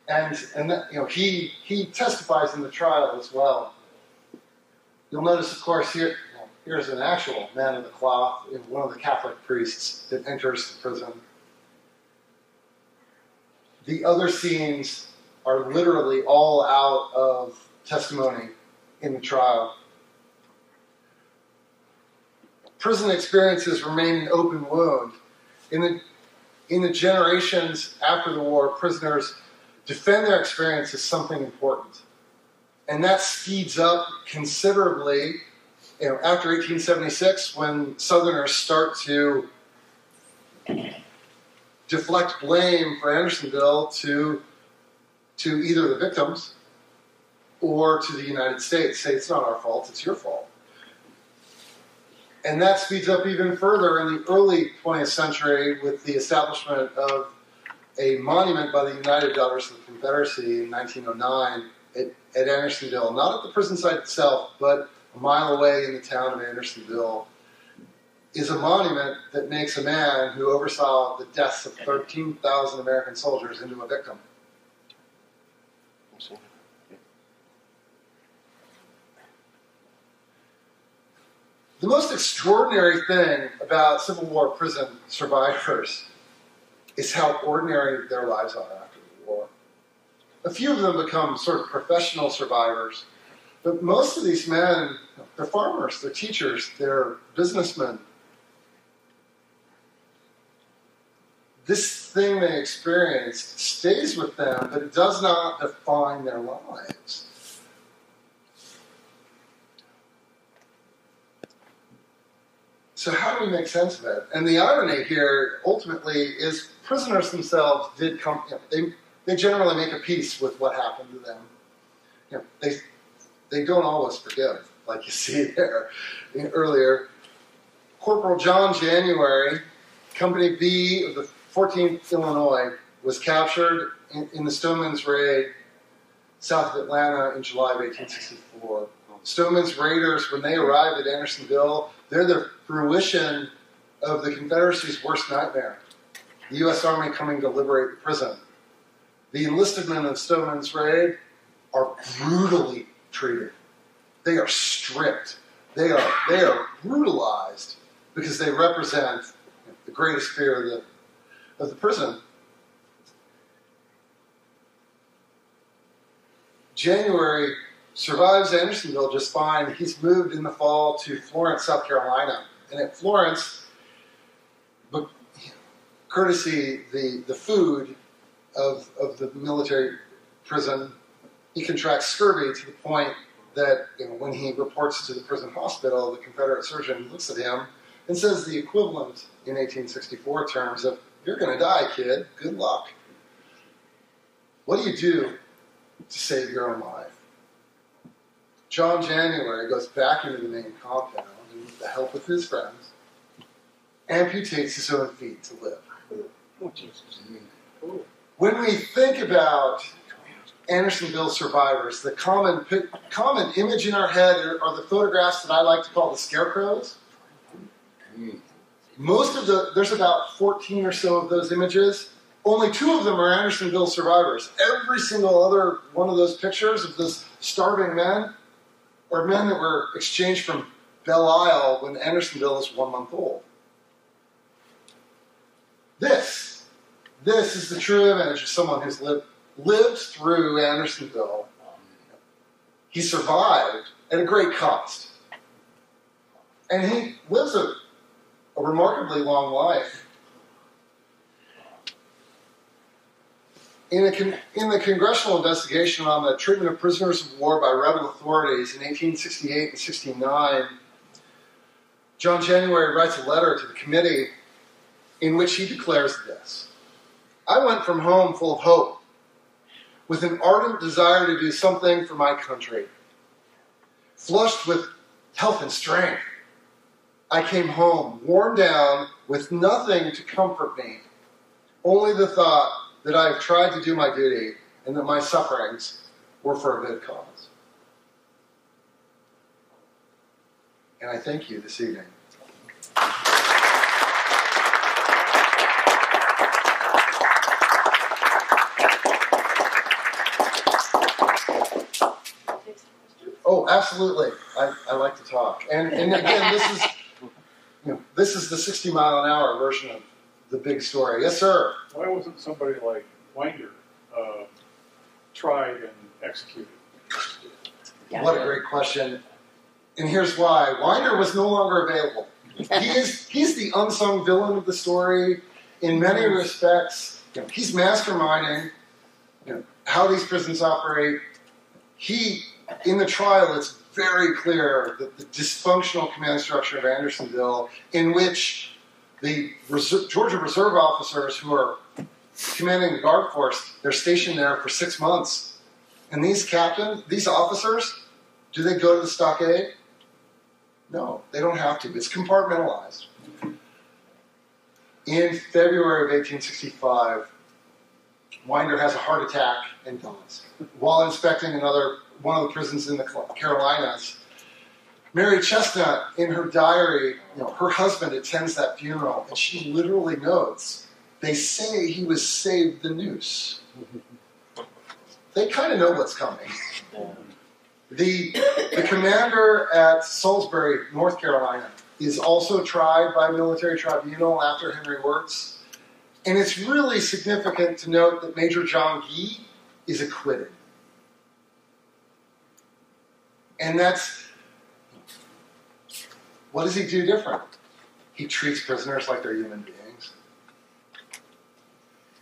And, and that, you know, he, he testifies in the trial as well. You'll notice, of course, here, here's an actual man of the cloth, one of the Catholic priests that enters the prison. The other scenes are literally all out of testimony in the trial. Prison experiences remain an open wound. In the, in the generations after the war, prisoners defend their experience as something important. And that speeds up considerably you know, after 1876 when Southerners start to deflect blame for Andersonville to, to either the victims or to the United States, say it's not our fault, it's your fault. And that speeds up even further in the early 20th century with the establishment of a monument by the United Daughters of the Confederacy in 1909 at, at Andersonville, not at the prison site itself, but a mile away in the town of Andersonville, is a monument that makes a man who oversaw the deaths of 13,000 American soldiers into a victim. The most extraordinary thing about Civil War prison survivors is how ordinary their lives are. A few of them become sort of professional survivors, but most of these men, they're farmers, they're teachers, they're businessmen. This thing they experienced stays with them, but it does not define their lives. So how do we make sense of it? And the irony here, ultimately, is prisoners themselves did come. You know, they they generally make a peace with what happened to them. You know, they they don't always forgive, like you see there earlier. Corporal John January, Company B of the 14th Illinois, was captured in, in the Stoneman's raid south of Atlanta in July of 1864. Stoneman's raiders, when they arrive at Andersonville, they're the fruition of the Confederacy's worst nightmare the U.S. Army coming to liberate the prison. The enlisted men of Stoneman's raid are brutally treated. They are stripped. They are, they are brutalized because they represent the greatest fear of the, of the prison. January survives Andersonville just fine. He's moved in the fall to Florence, South Carolina. And at Florence, courtesy the, the food of, of the military prison, he contracts scurvy to the point that you know, when he reports to the prison hospital, the Confederate surgeon looks at him and says the equivalent in 1864 terms of, You're going to die, kid. Good luck. What do you do to save your own life? John January goes back into the main compound and, with the help of his friends, amputates his own feet to live. Oh, When we think about Andersonville survivors, the common, common image in our head are, are the photographs that I like to call the scarecrows. Hmm. Most of the, there's about 14 or so of those images. Only two of them are Andersonville survivors. Every single other one of those pictures of those starving men are men that were exchanged from Belle Isle when Andersonville is one month old. This, this is the true image of someone who's lived, lived through Andersonville. He survived at a great cost. And he lives a, a remarkably long life. In, a, in, the congressional investigation on the treatment of prisoners of war by rebel authorities in 1868 and 69, John January writes a letter to the committee in which he declares this I went from home full of hope, with an ardent desire to do something for my country. Flushed with health and strength, I came home worn down with nothing to comfort me, only the thought that I have tried to do my duty and that my sufferings were for a good cause. And I thank you this evening. Oh, absolutely. I, I like to talk. And, and again, this is you know, this is the 60 mile an hour version of the big story. Yes, sir. Why wasn't somebody like Winder uh, tried and executed? Yeah. What a great question. And here's why. Winder was no longer available. He is he's the unsung villain of the story in many respects. You know, he's masterminding you know, how these prisons operate. He in the trial it's very clear that the dysfunctional command structure of Andersonville, in which the Georgia Reserve officers who are commanding the guard force, they're stationed there for six months. And these captains, these officers, do they go to the stockade? No, they don't have to. It's compartmentalized. In February of 1865, Winder has a heart attack and dies while inspecting another one of the prisons in the Carolinas. Mary Chesnut, in her diary, you know, her husband attends that funeral, and she literally notes, they say he was saved the noose. They kind of know what's coming. The, the commander at Salisbury, North Carolina, is also tried by military tribunal after Henry Wirz. And it's really significant to note that Major John Gee is acquitted. And that's what does he do different? He treats prisoners like they're human beings.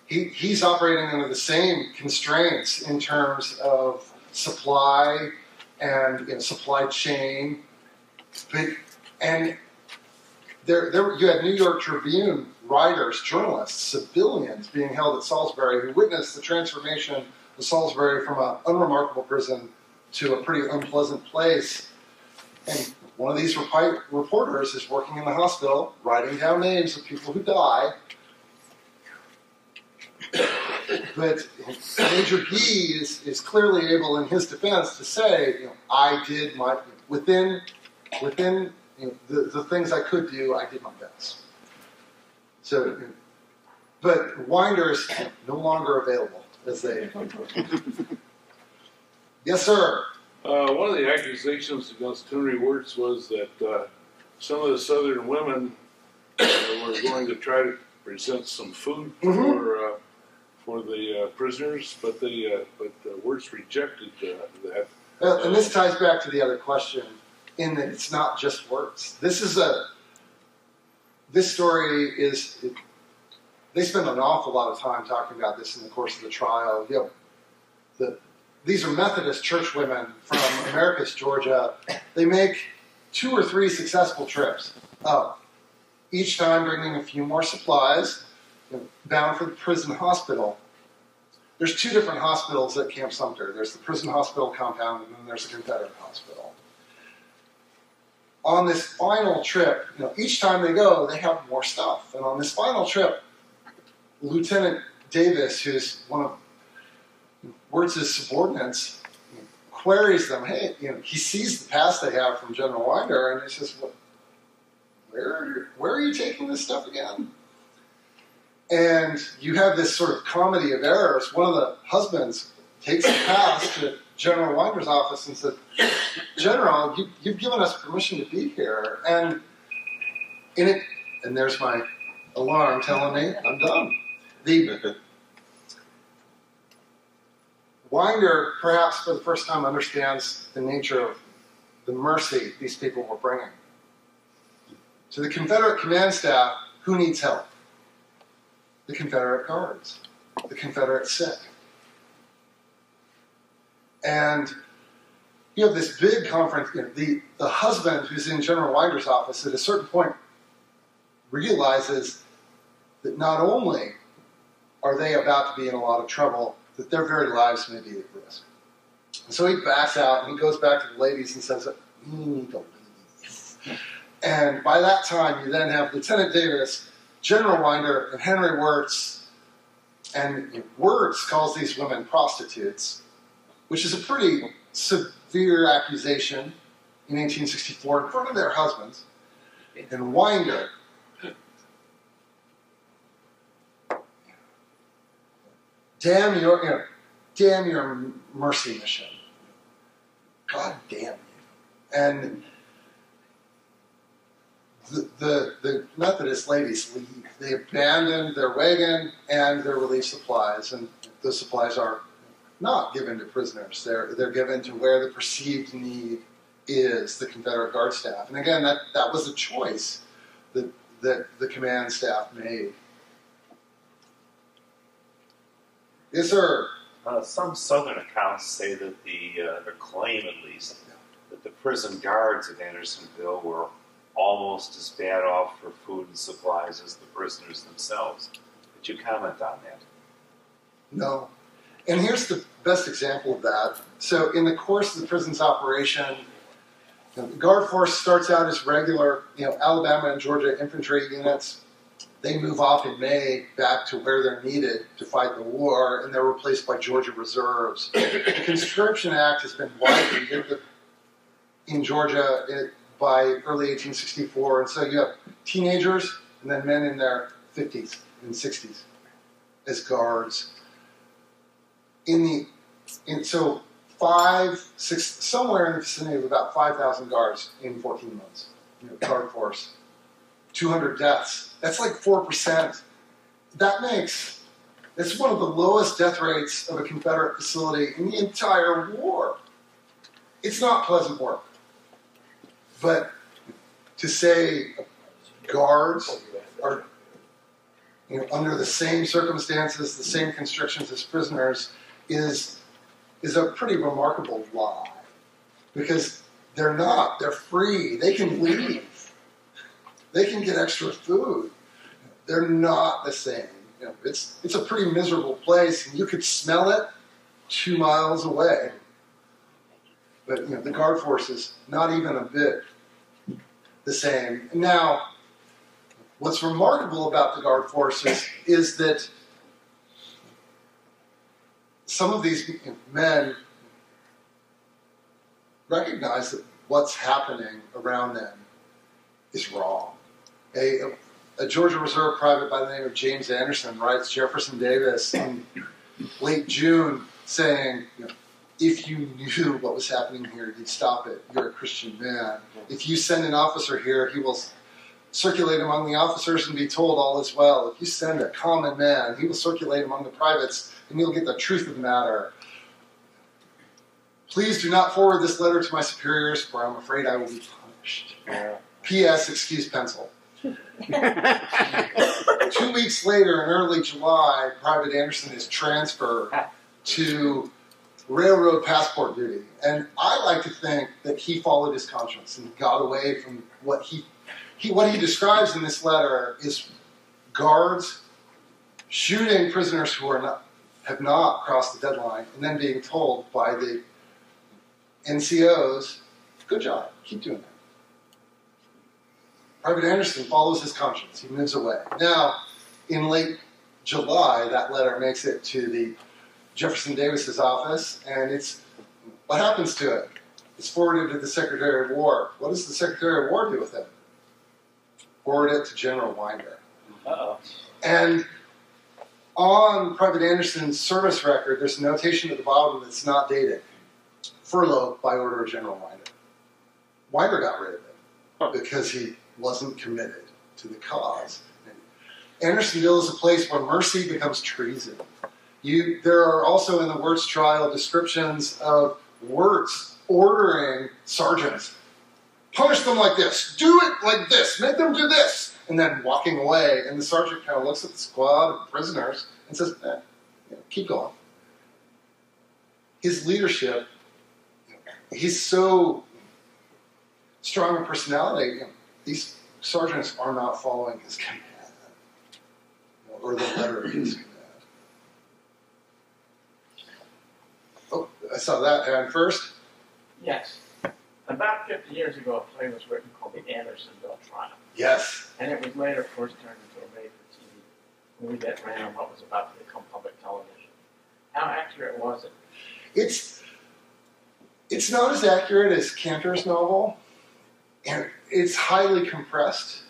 He, he's operating under the same constraints in terms of supply and you know, supply chain. But, and there, there, you had New York Tribune writers, journalists, civilians being held at Salisbury who witnessed the transformation of Salisbury from an unremarkable prison to a pretty unpleasant place. And one of these reporters is working in the hospital, writing down names of people who die. but Major Gee is, is clearly able, in his defense, to say, you know, I did my within within you know, the, the things I could do, I did my best. So, but Winder is no longer available as they Yes, sir. Uh, one of the accusations against Henry Wirz was that uh, some of the Southern women uh, were going to try to present some food mm-hmm. for uh, for the uh, prisoners, but the uh, but Wirz rejected that. and this ties back to the other question, in that it's not just Wirz. This is a this story is they spend an awful lot of time talking about this in the course of the trial. You know, the, these are Methodist church women from Americus, Georgia. They make two or three successful trips up, each time bringing a few more supplies, bound for the prison hospital. There's two different hospitals at Camp Sumter. There's the prison hospital compound, and then there's the Confederate hospital. On this final trip, you know, each time they go, they have more stuff. And on this final trip, Lieutenant Davis, who's one of Wirz's subordinates, queries them. Hey, you know, he sees the pass they have from General Winder, and he says, "What? Where, where are you taking this stuff again?" And you have this sort of comedy of errors. One of the husbands takes the pass to General Winder's office and says, "General, you, you've given us permission to be here, and in it, and there's my alarm telling me I'm done." The Winder, perhaps for the first time, understands the nature of the mercy these people were bringing. To the Confederate command staff, who needs help? The Confederate guards, the Confederate sick. And you have this big conference. You know, the, the husband who's in General Winder's office at a certain point realizes that not only are they about to be in a lot of trouble, that their very lives may be at risk. And so he backs out and he goes back to the ladies and says, You need to leave. And by that time, you then have Lieutenant Davis, General Winder, and Henry Wirz. And Wirz calls these women prostitutes, which is a pretty severe accusation in 1864 in front of their husbands. And Winder damn your, you know, damn your mercy mission. God damn you. And the, the, the Methodist ladies leave. They abandon their wagon and their relief supplies, and the supplies are not given to prisoners. They're, they're given to where the perceived need is, the Confederate Guard staff. And again, that, that was a choice that, that the command staff made. Yes, sir. Uh, some southern accounts say that the, uh, or claim at least, that the prison guards at Andersonville were almost as bad off for food and supplies as the prisoners themselves. Could you comment on that? No. And here's the best example of that. So, in the course of the prison's operation, you know, the guard force starts out as regular, you know, Alabama and Georgia infantry units. They move off in May back to where they're needed to fight the war, and they're replaced by Georgia reserves. the Conscription Act has been widened in, in Georgia it, by early 1864, and so you have teenagers and then men in their 50s and 60s as guards. In the in, so five, six, somewhere in the vicinity of about 5,000 guards in 14 months. You know, guard force, 200 deaths. That's like four percent. That makes it's one of the lowest death rates of a Confederate facility in the entire war. It's not pleasant work, but to say guards are you know, under the same circumstances, the same constrictions as prisoners, is is a pretty remarkable lie, because they're not. They're free. They can leave. They can get extra food. They're not the same. You know, it's it's a pretty miserable place, and you could smell it two miles away. But you know, the guard force is not even a bit the same. Now, what's remarkable about the guard forces is that some of these men recognize that what's happening around them is wrong. A, Georgia Reserve private by the name of James Anderson writes Jefferson Davis in late June saying, you know, if you knew what was happening here, you'd stop it. You're a Christian man. If you send an officer here, he will circulate among the officers and be told all is well. If you send a common man, he will circulate among the privates and you'll get the truth of the matter. Please do not forward this letter to my superiors, for I'm afraid I will be punished. P.S. Excuse pencil. Two weeks later, in early July, Private Anderson is transferred to railroad passport duty. And I like to think that he followed his conscience and got away from what he, he what he describes in this letter is guards shooting prisoners who are not have not crossed the deadline and then being told by the NCOs, good job, keep doing that. Private Anderson follows his conscience. He moves away. Now, in late July, that letter makes it to the Jefferson Davis's office, and it's what happens to it? It's forwarded to the Secretary of War. What does the Secretary of War do with it? Forward it to General Winder. Uh-oh. And on Private Anderson's service record, there's a notation at the bottom that's not dated. Furlough by order of General Winder. Winder got rid of it because he wasn't committed to the cause. Andersonville is a place where mercy becomes treason. You, there are also in the Wirz trial descriptions of Wirz ordering sergeants, punish them like this, do it like this, make them do this, and then walking away. And the sergeant kind of looks at the squad of prisoners and says, eh, yeah, keep going. His leadership, he's so strong in personality. These sergeants are not following his command or the letter of his command. Oh, I saw that hand first. Yes. About 50 years ago, a play was written called The Andersonville Trial. Yes. And it was later, of course, turned into a made-for-TV movie that ran on what was about to become public television. How accurate was it? It's it's not as accurate as Kantor's novel, and it's highly compressed.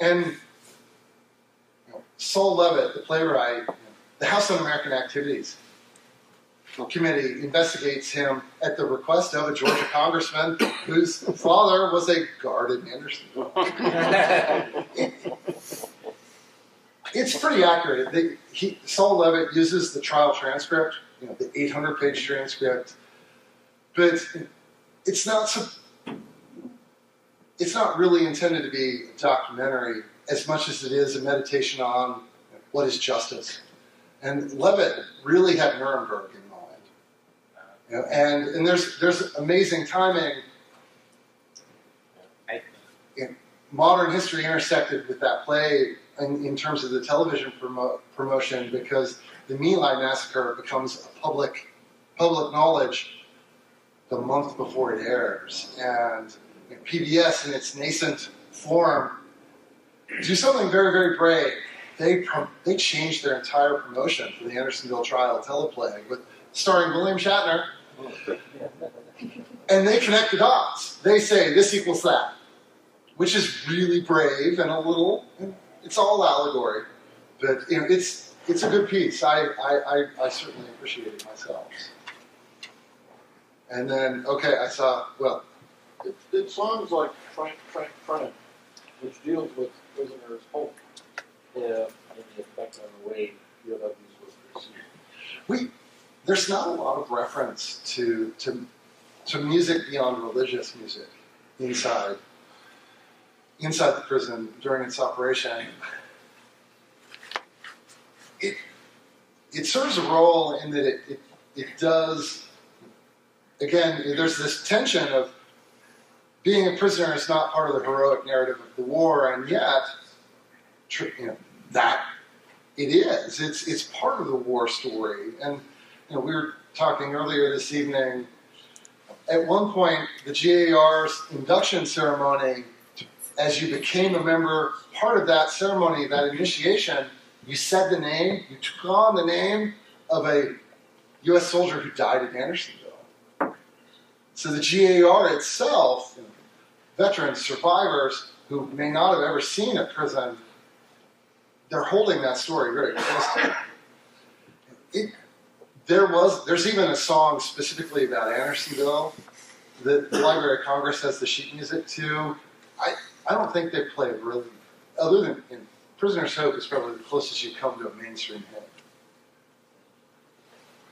And you know, Saul Levitt, the playwright, the House Un-American Activities committee investigates him at the request of a Georgia congressman whose father was a guard in Andersonville. It's pretty accurate. They, he, Saul Levitt uses the trial transcript, you know, the 800-page transcript, but it's not so. It's not really intended to be a documentary as much as it is a meditation on what is justice. And Levitt really had Nuremberg in mind. You know, and and there's there's amazing timing. In modern history intersected with that play in, in terms of the television promo, promotion because the My Lai massacre becomes a public public knowledge the month before it airs, and know, PBS in its nascent form do something very very brave. They they changed their entire promotion for the Andersonville trial teleplay with starring William Shatner, and they connect the dots. They say this equals that, which is really brave and a little. It's all allegory, but you know, it's it's a good piece. I I, I, I certainly appreciate it myself. And then okay, I saw well. It, it sounds like Tramp Tramp Tramp, which deals with prisoners' hope uh, and the effect on the way POWs was received. We there's not a lot of reference to to to music beyond religious music inside inside the prison during its operation. It it serves a role in that it, it, it does again there's this tension of being a prisoner is not part of the heroic narrative of the war and yet you know, that it is it's it's part of the war story and you know, we were talking earlier this evening. At one point, the GAR's induction ceremony, as you became a member, part of that ceremony, that initiation, you said the name, you took on the name of a U.S. soldier who died in Andersonville. So the GAR itself, veterans, survivors who may not have ever seen a prison, they're holding that story very close to them. It, there was there's even a song specifically about Andersonville that the Library of Congress has the sheet music to. I I don't think they play it really other than in Prisoner's Hope is probably the closest you come to a mainstream hit.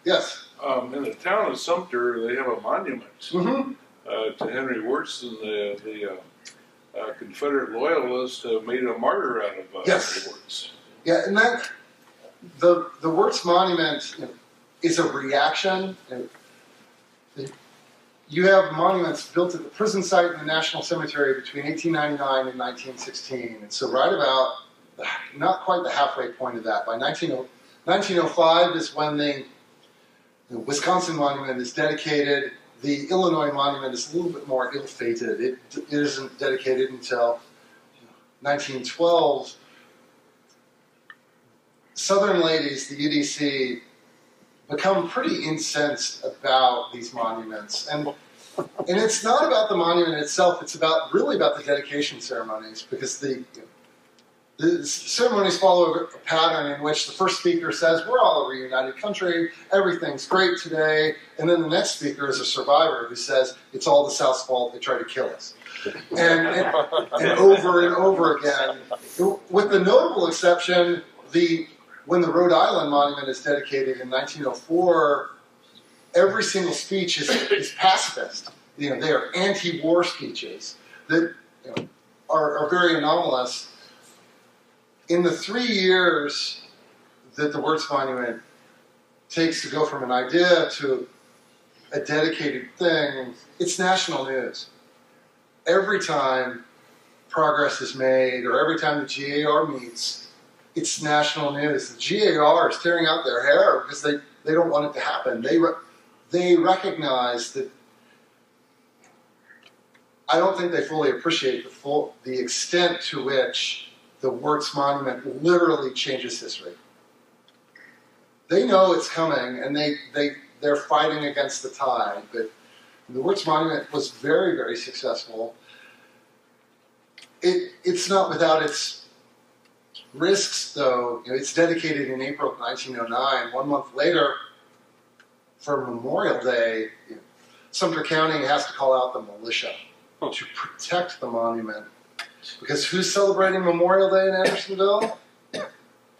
Yes. Um, in the town of Sumter, they have a monument Mm-hmm. uh, to Henry Wirz and the, the uh, uh, Confederate loyalists uh, made a martyr out of uh, Yes. Henry Wirz. Yeah, and that the the Wirz Monument you know, is a reaction. You, know, you have monuments built at the prison site and the National Cemetery between 1899 and 1916, and so right about not quite the halfway point of that. By 19, 1905 is when the, the Wisconsin Monument is dedicated. The Illinois Monument is a little bit more ill-fated. It, it isn't dedicated until 1912 Southern ladies, the UDC, become pretty incensed about these monuments, and and it's not about the monument itself. It's about really about the dedication ceremonies because the the ceremonies follow a pattern in which the first speaker says, "We're all a reunited country. Everything's great today," and then the next speaker is a survivor who says, "It's all the South's fault. They tried to kill us." And, and, and over and over again, with the notable exception, the when the Rhode Island Monument is dedicated in 1904, every single speech is, is pacifist. You know, they are anti-war speeches that you know, are, are very anomalous. In the three years that the Wirz Monument takes to go from an idea to a dedicated thing, it's national news. Every time progress is made, or every time the GAR meets, it's national news. The GAR is tearing out their hair because they, they don't want it to happen. They, re- they recognize that. I don't think they fully appreciate the full the extent to which the Wirz Monument literally changes history. They know it's coming, and they, they they're fighting against the tide. But the Wirz Monument was very very successful. It it's not without its risks, though, you know, it's dedicated in April of 1909. One month later, for Memorial Day, you know, Sumter County has to call out the militia to protect the monument. Because who's celebrating Memorial Day in Andersonville?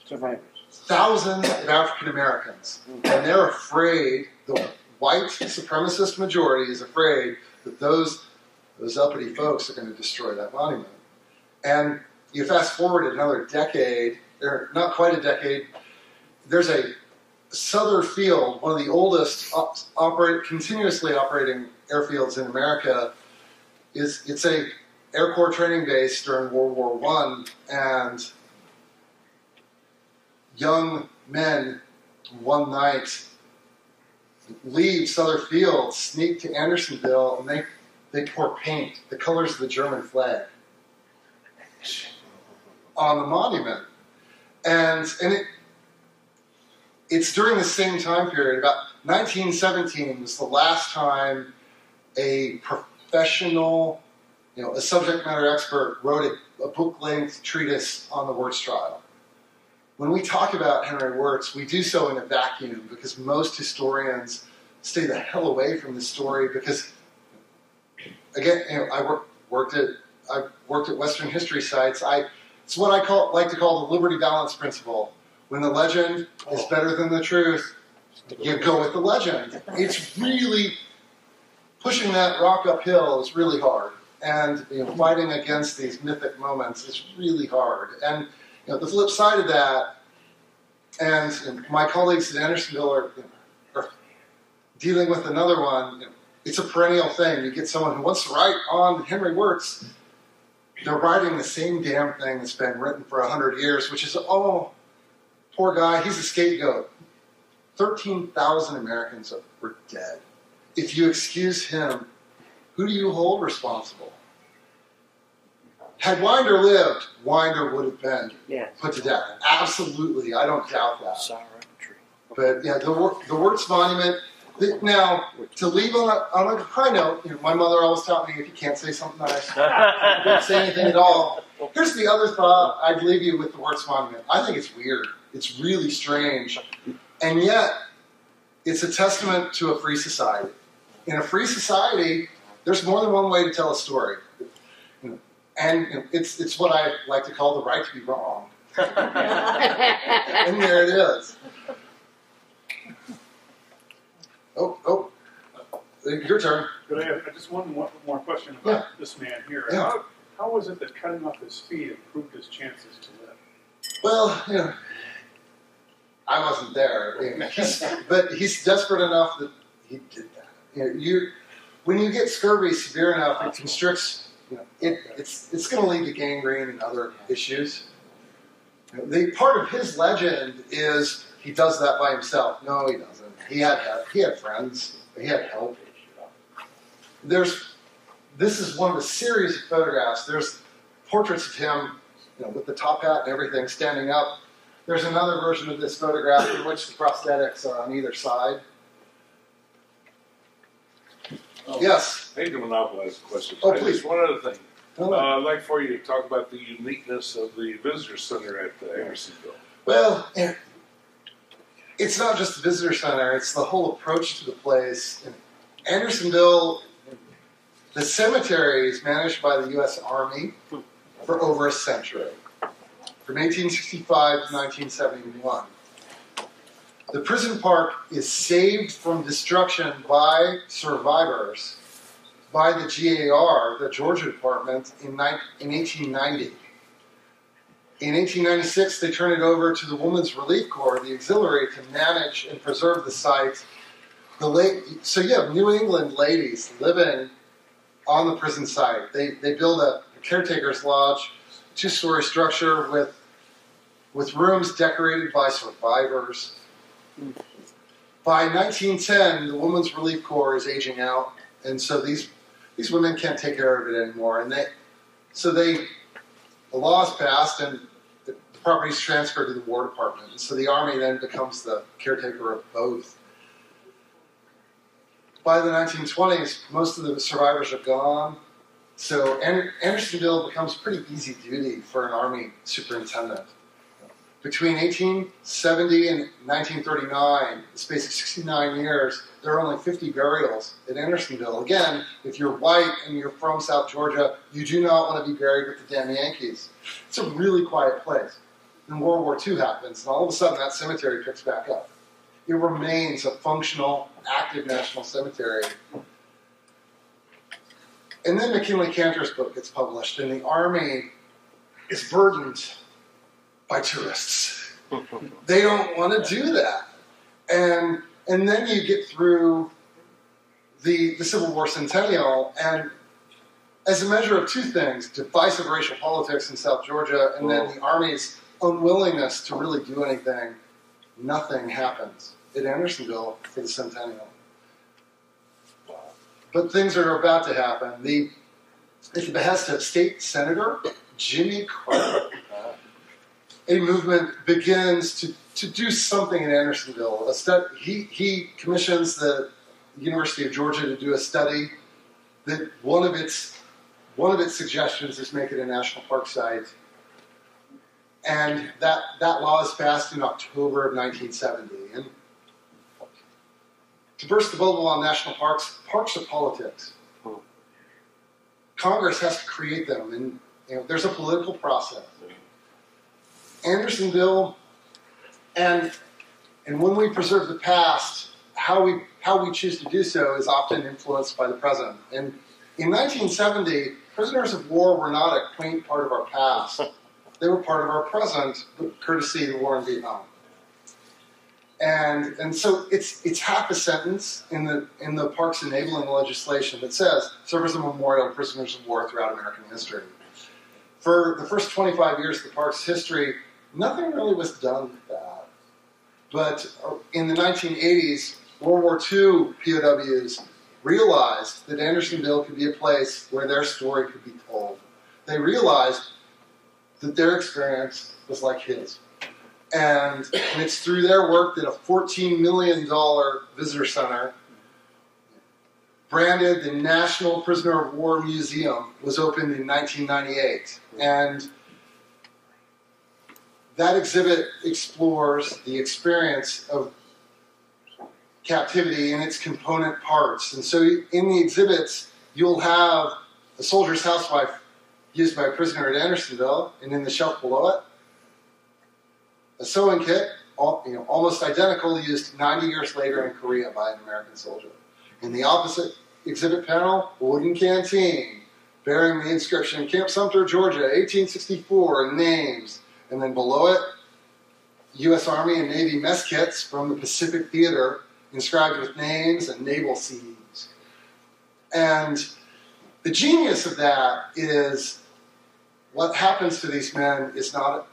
Survivors. Thousands of African Americans. Mm-hmm. And they're afraid, the white supremacist majority is afraid that those, those uppity folks are going to destroy that monument. And you fast forward another decade, or not quite a decade, there's a Souther Field, one of the oldest op- operate, continuously operating airfields in America, is it's a Air Corps training base during World War One, and young men one night leave Souther Field, sneak to Andersonville, and they they pour paint, the colors of the German flag, on the monument, and and it it's during the same time period. About 1917 was the last time a professional, you know, a subject matter expert wrote a, a book-length treatise on the Wirz trial. When we talk about Henry Wirz, we do so in a vacuum because most historians stay the hell away from the story because, again, you know, I work, worked at I worked at Western history sites. I it's what I call like to call the Liberty Valance principle. When the legend is better than the truth, you go with the legend. It's really pushing that rock uphill is really hard, and you know, fighting against these mythic moments is really hard. And you know, the flip side of that, and, and my colleagues at Andersonville are, are dealing with another one. You know, it's a perennial thing. You get someone who wants to write on Henry Wirz, they're writing the same damn thing that's been written for hundred years, which is, oh, poor guy, he's a scapegoat. 13,000 Americans were dead. If you excuse him, who do you hold responsible? Had Winder lived, Winder would have been Yes. put to death. Absolutely, I don't doubt that. But yeah, the, the Wirz Monument. the- Now, to leave on a, on a high note, you know, my mother always taught me if you can't say something nice, don't say anything at all. Here's the other thought I'd leave you with the Wirz Monument. I think it's weird. It's really strange. And yet, it's a testament to a free society. In a free society, there's more than one way to tell a story. And it's, it's what I like to call the right to be wrong. and there it is. Oh, oh, uh, your turn. But I have just one more, more question about this man here. Yeah. How, how was it that cutting off his feet improved his chances to live? Well, you know, I wasn't there, I mean, he's, but he's desperate enough that he did that. You know, you when you get scurvy severe enough, it constricts. It, it's it's going to lead to gangrene and other issues. The part of his legend is he does that by himself. No, he doesn't. He had he had friends. He had help. There's this is one of a series of photographs. There's portraits of him, you know, with the top hat and everything, standing up. There's another version of this photograph in which the prosthetics are on either side. Oh, Yes. I hate to monopolize the question. Oh, I please. Just one other thing. Uh. I'd like for you to talk about the uniqueness of the visitor center at uh, Andersonville. Well, eh, it's not just the visitor center; it's the whole approach to the place. Andersonville, the cemetery is managed by the U.S. Army for over a century, from 1865 to 1971. The prison park is saved from destruction by survivors by the GAR, the Georgia Department, in, in 1890. In 1896, they turned it over to the Women's Relief Corps, the auxiliary, to manage and preserve the site. The so you have New England ladies living on the prison site. They, they build a, a caretaker's lodge, two-story structure with, with rooms decorated by survivors. By 1910, the Women's Relief Corps is aging out, and so these these women can't take care of it anymore. And they, so they, the law is passed, and the, property is transferred to the War Department. And so the Army then becomes the caretaker of both. By the 1920s, most of the survivors are gone. So Andersonville becomes pretty easy duty for an Army superintendent. Between 1870 and 1939, the space of 69 years, there are only 50 burials in Andersonville. Again, if you're white and you're from South Georgia, you do not want to be buried with the damn Yankees. It's a really quiet place. Then World War II happens, and all of a sudden that cemetery picks back up. It remains a functional, active national cemetery. And then MacKinlay Kantor's book gets published, and the Army is burdened by tourists. they don't want to do that. And and then you get through the the Civil War centennial, and as a measure of two things, divisive racial politics in South Georgia, and then oh. the Army's unwillingness to really do anything, nothing happens at Andersonville for the centennial. But things are about to happen. The at the behest of State Senator Jimmy Carter, a movement begins to, to do something in Andersonville. He, he commissions the University of Georgia to do a study that one of its one of its suggestions is make it a national park site. And that, that law is passed in October of 1970. And to burst the bubble on national parks, parks are politics. Hmm. Congress has to create them, and you know, there's a political process. Andersonville, and and when we preserve the past, how we how we choose to do so is often influenced by the present. And in 1970, prisoners of war were not a quaint part of our past; they were part of our present, courtesy of the war in Vietnam. And and so it's it's half a sentence in the in the parks enabling legislation that says serve as a memorial to prisoners of war throughout American history. For the first 25 years of the park's history, nothing really was done with that. But uh, in the 1980s, World War II POWs realized that Andersonville could be a place where their story could be told. They realized that their experience was like his. And, and it's through their work that a $14 million visitor center, branded the National Prisoner of War Museum, was opened in 1998. And that exhibit explores the experience of captivity in its component parts. And so in the exhibits, you'll have a soldier's housewife used by a prisoner at Andersonville, and in the shelf below it, a sewing kit, all, you know, almost identical, used 90 years later in Korea by an American soldier. In the opposite exhibit panel, a wooden canteen bearing the inscription Camp Sumter, Georgia, 1864, names. And then below it, U.S. Army and Navy mess kits from the Pacific Theater, inscribed with names and naval scenes. And the genius of that is what happens to these men is not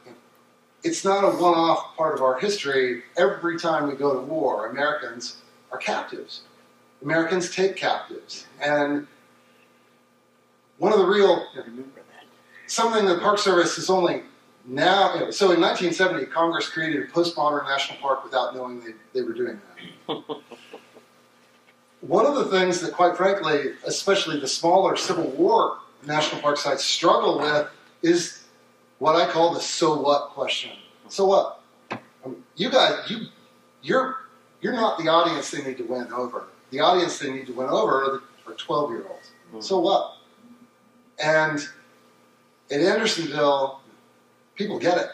it's not a one-off part of our history. Every time we go to war, Americans are captives. Americans take captives. And one of the real something the Park Service is only now. so in 1970, Congress created a postmodern national park without knowing they, they were doing that. One of the things that, quite frankly, especially the smaller Civil War national park sites struggle with is what I call the "so what" question. So what? Um, you guys, you, you're you're not the audience they need to win over. The audience they need to win over are, the, are 12 year olds. So what? And in Andersonville, people get it.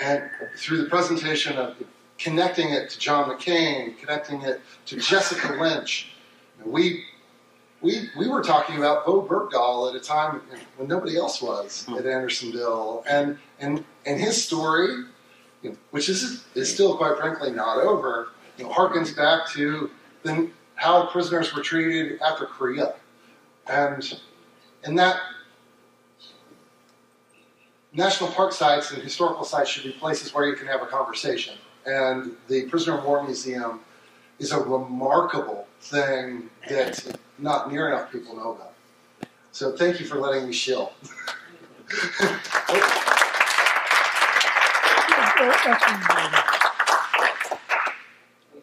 And through the presentation of connecting it to John McCain, connecting it to Jessica Lynch, we we we were talking about Bowe Bergdahl at a time when nobody else was hmm. at Andersonville, and and and his story, you know, which is is still quite frankly not over, you know, harkens back to the, how prisoners were treated after Korea, and and that national park sites and historical sites should be places where you can have a conversation. And the Prisoner of War Museum is a remarkable thing that not near enough people know about. So thank you for letting me shill.